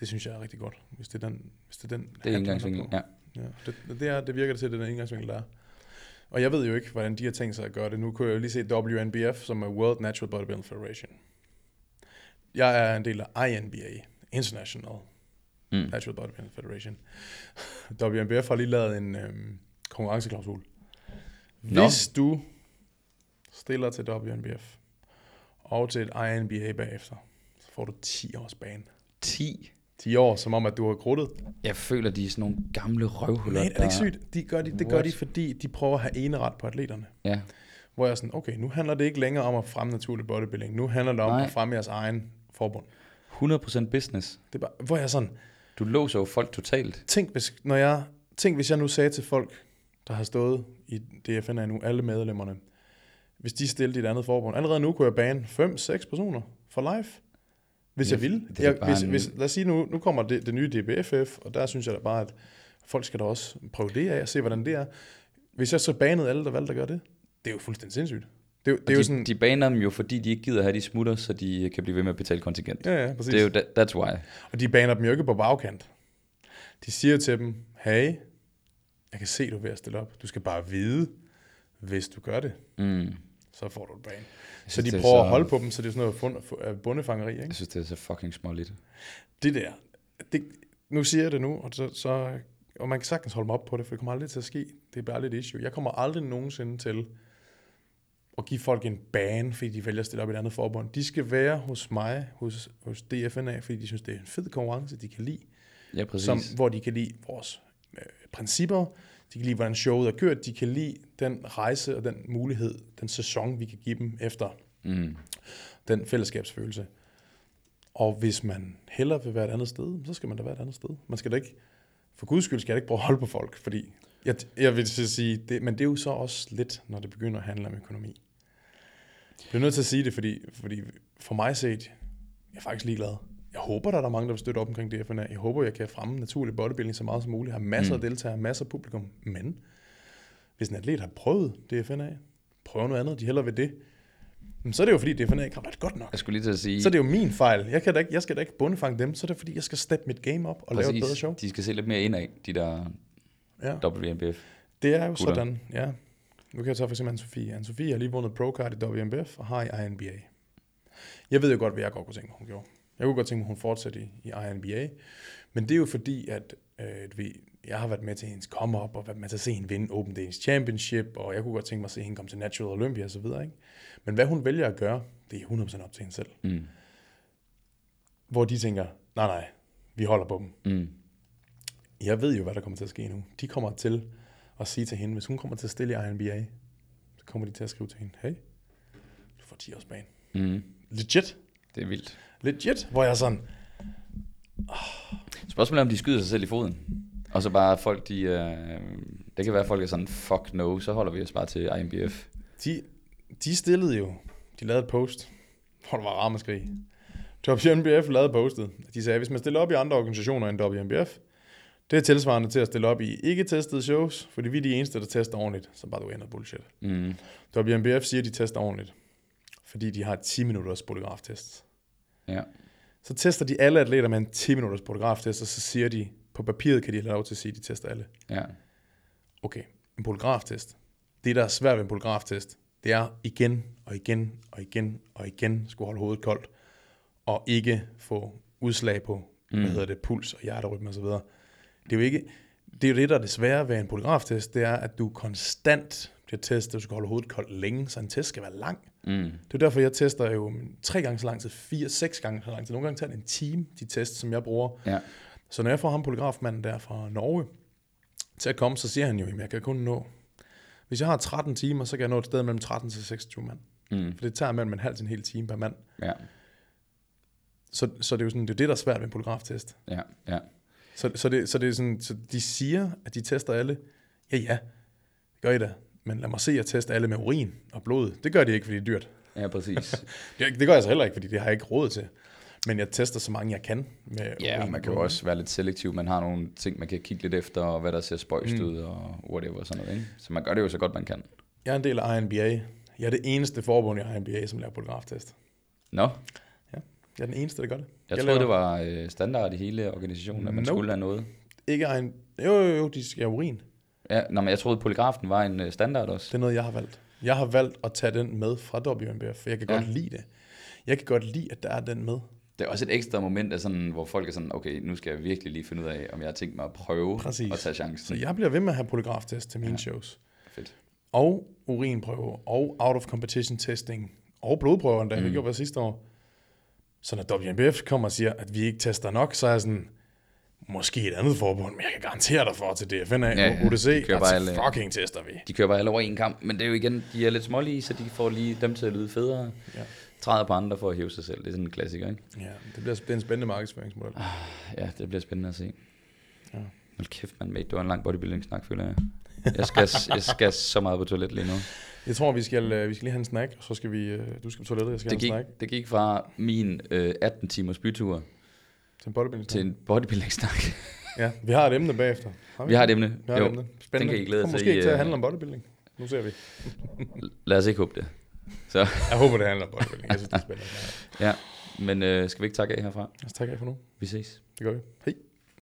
Det synes jeg er rigtig godt, hvis det er den, hvis det er den Det er indgangsvinkel. Ja. Ja, det, det, er, det virker det til, det er den indgangsvinkel, der er. Og jeg ved jo ikke, hvordan de har tænkt sig at gøre det. Nu kunne jeg jo lige se WNBF, som er World Natural Bodybuilding Federation. Jeg er en del af INBA, International Mm. Natural Bodybuilding Federation. WNBF har lige lavet en øhm, konkurrenceklausul. Nå. Hvis du stiller til WNBF og til et INBA bagefter, så får du 10 års bane. 10. 10 år, som om at du har krudtet. Jeg føler, de er sådan nogle gamle røvhuller. Men er det ikke sygt? De gør de, det gør de, fordi de prøver at have eneret på atleterne. Ja. Hvor jeg er sådan, okay, nu handler det ikke længere om at fremme naturlig bodybuilding. Nu handler det om Nej. at fremme jeres egen forbund. 100% business. Det er bare, hvor jeg er sådan, Du låser jo folk totalt. tænk hvis, når jeg, tænk hvis jeg nu sagde til folk, der har stået i DFNA nu, alle medlemmerne, hvis de stillede et andet forbund. Allerede nu kunne jeg bane 5-6 personer for life. Hvis Ja, jeg ville. Jeg, hvis, en- hvis, lad os sige nu, nu kommer det, det nye DBFF, og der synes jeg da bare, at folk skal da også prøve det af og se, hvordan det er. Hvis jeg så banede alle, der valgte at gøre det, det er jo fuldstændig sindssygt. Det er, det er de, jo sådan... de baner dem jo, fordi de ikke gider have de smutter, så de kan blive ved med at betale kontingent. Ja, ja, præcis. Det er jo, that, that's why. Og de baner dem jo ikke på bagkant. De siger til dem, hey, jeg kan se, du er ved at stille op. Du skal bare vide, hvis du gør det, Mm. så får du et bane. Jeg Så synes, de er prøver så- at holde på dem, så det er sådan noget øh, bundefangeri. Ikke? Jeg synes, det er så fucking småligt. Det der, det, nu siger jeg det nu, og, så, så, og man kan sagtens holde mig op på det, for det kommer aldrig til at ske. Det er bare lidt issue. Jeg kommer aldrig nogensinde til at give folk en bane, fordi de vælger at stille op i et andet forbund. De skal være hos mig, hos, hos DFNA, fordi de synes, det er en fed konkurrence, de kan lide. Ja, præcis. som, hvor de kan lide vores øh, principper, de kan lide, hvordan showet er kørt, de kan lide den rejse og den mulighed, den sæson, vi kan give dem efter Mm. den fællesskabsfølelse. Og hvis man hellere vil være et andet sted, så skal man da være et andet sted. Man skal da ikke, for guds skyld skal jeg ikke prøve at holde på folk, fordi jeg, jeg vil sige, det, men det er jo så også lidt, når det begynder at handle om økonomi. Jeg bliver nødt til at sige det, fordi, fordi for mig set, jeg er faktisk ligeglad. Jeg håber, der er mange, der vil støtte op omkring DFNA. Jeg håber, jeg kan fremme naturlig bodybuilding så meget som muligt. Have masser Mm. af deltagere, masser af publikum. Men hvis en atlet har prøvet DFNA, prøver noget andet, de hellere ved det, men så er det jo fordi, DFNA ikke har været godt nok. Jeg skulle lige til at sige, Så er det jo min fejl. Jeg, kan da ikke, jeg skal da ikke bundefange dem, så er det fordi, jeg skal steppe mit game op og lave et bedre show. de skal se lidt mere indad, de der Ja. WNBF. Det er jo Gutter. sådan, ja. Nu kan jeg tage for eksempel Anne-Sophie. Anne-Sophie har lige vundet pro-card i WMBF og har i INBA. Jeg ved jo godt, hvad jeg godt kunne tænke mig, hun gjorde. Jeg kunne godt tænke mig, hun fortsætter i, i INBA. Men det er jo fordi, at øh, ved, jeg har været med til hendes komme op, og været med til at se hende vinde Open Days Championship, og jeg kunne godt tænke mig at se hende komme til Natural Olympia og så videre. Ikke? Men hvad hun vælger at gøre, det er 100% op til hende selv. Mm. Hvor de tænker, nej nej, vi holder på dem. Mm. Jeg ved jo, hvad der kommer til at ske nu. De kommer til at sige til hende, hvis hun kommer til at stille i INBA, så kommer de til at skrive til hende, hey, du får 10 års bane. Mm. Legit. Det er vildt. Legit. Hvor jeg er sådan, Spørgsmålet er, om de skyder sig selv i foden. Og så bare folk, de... Øh, det kan være, at folk er sådan, fuck no, så holder vi os bare til IMBF. De, de stillede jo, de lavede et post, hvor der var ramaskrig. WNBF lavede postet. De sagde, hvis man stiller op i andre organisationer end WNBF, det er tilsvarende til at stille op i ikke-testede shows, fordi vi er de eneste, der tester ordentligt. Så bare du ender bullshit. Mm. WNBF siger, at de tester ordentligt, fordi de har 10 minutters polygraftest. Ja. Så tester de alle atleter med en 10 minutters polygraftest, og så siger de, på papiret kan de have lov til at sige, at de tester alle. Ja. Okay, en polygraftest. Det, der er svært ved en polygraftest, det er igen og igen og igen og igen skulle holde hovedet koldt, og ikke få udslag på, mm. hvad hedder det, puls og hjerterytme osv. Det er jo ikke, det er jo det, der er det svære ved en polygraftest, det er, at du konstant bliver testet, du skal holde hovedet koldt længe, så en test skal være lang. Mm. Det er derfor, jeg tester jo tre gange så lang tid, fire, seks gange så lang tid. Nogle gange tager det en time, de test, som jeg bruger. Ja. Så når jeg får ham polygrafmanden der fra Norge til at komme, så siger han jo, at jeg kan kun nå, hvis jeg har 13 timer, så kan jeg nå et sted mellem 13 til 26 mand. Mm. For det tager mellem en halv til en hel time per mand. Ja. Så, så det er jo sådan, det, er det, der er svært ved en polygraftest. Ja. Ja. Så, så, det, så det er sådan, så de siger, at de tester alle. Ja, ja, det gør I da. Men lad mig se at teste alle med urin og blod. Det gør de ikke, fordi det er dyrt. Ja, præcis. Det, det gør jeg så heller ikke, fordi det har jeg ikke råd til. Men jeg tester så mange, jeg kan med ja, og urin man og kan jo også være lidt selektiv. Man har nogle ting, man kan kigge lidt efter, og hvad der ser spøjst Mm. ud, og whatever sådan noget. Ikke? Så man gør det jo så godt, man kan. Jeg er en del af INBA. Jeg er det eneste forbund i INBA, som laver polygraftest. Nå, Jeg er den eneste, der gør det. jeg, Jeg troede, laver- det var øh, standard i hele organisationen, at man Nope. skulle have noget. Ikke en... Jo, jo, jo, de skal have urin. Ja, nå, men jeg troede, polygrafen var en øh, standard også. Det er noget, jeg har valgt. Jeg har valgt at tage den med fra WNBF, for jeg kan Ja. godt lide det. Jeg kan godt lide, at der er den med. Det er også et ekstra moment, af sådan, hvor folk er sådan, okay, nu skal jeg virkelig lige finde ud af, om jeg har tænkt mig at prøve Præcis. at tage chancen. Så jeg bliver ved med at have polygraftest til mine Ja. shows. Fedt. Og urinprøve, og out of competition testing, og blodprøver endda. Mm. det gjorde jeg sidste år. Så når WNBF kommer og siger, at vi ikke tester nok, så er jeg sådan, måske et andet forbund, men jeg kan garantere dig for til DFNA Ja, ja, ja. UDC, De kører bare alle- fucking tester vi. De kører bare alle over en kamp, men det er jo igen, de er lidt smålige, så de får lige dem til at lyde federe. Ja. Træder på andre for at hæve sig selv. Det er sådan en klassiker, ikke? Ja, det bliver det er en spændende markedsføringsmodel. Ja, det bliver spændende at se. Ja. Hold kæft, man, mate. Det var en lang bodybuilding-snak, føler jeg. Jeg skal, jeg skal så meget på toilet lige nu. Jeg tror, vi skal, øh, vi skal lige have en snack, og så skal vi, øh, du skal på toilettet, jeg skal Det have en snack det gik fra min øh, 18 timers bytur til en bodybuilding til en bodybuilding-snak. Ja, vi har et emne bagefter. Har Vi har et emne. Vi har Jo, et emne. Spændende. kan I glæde til måske i, ikke til at øh, handle om bodybuilding. Nu ser vi. lad os ikke håbe det. Jeg håber, det handler om bodybuilding. Jeg synes, det er spændende. Ja, men øh, skal vi ikke takke af herfra? Lad os takke af for nu. Vi ses. Det gør vi. Hej.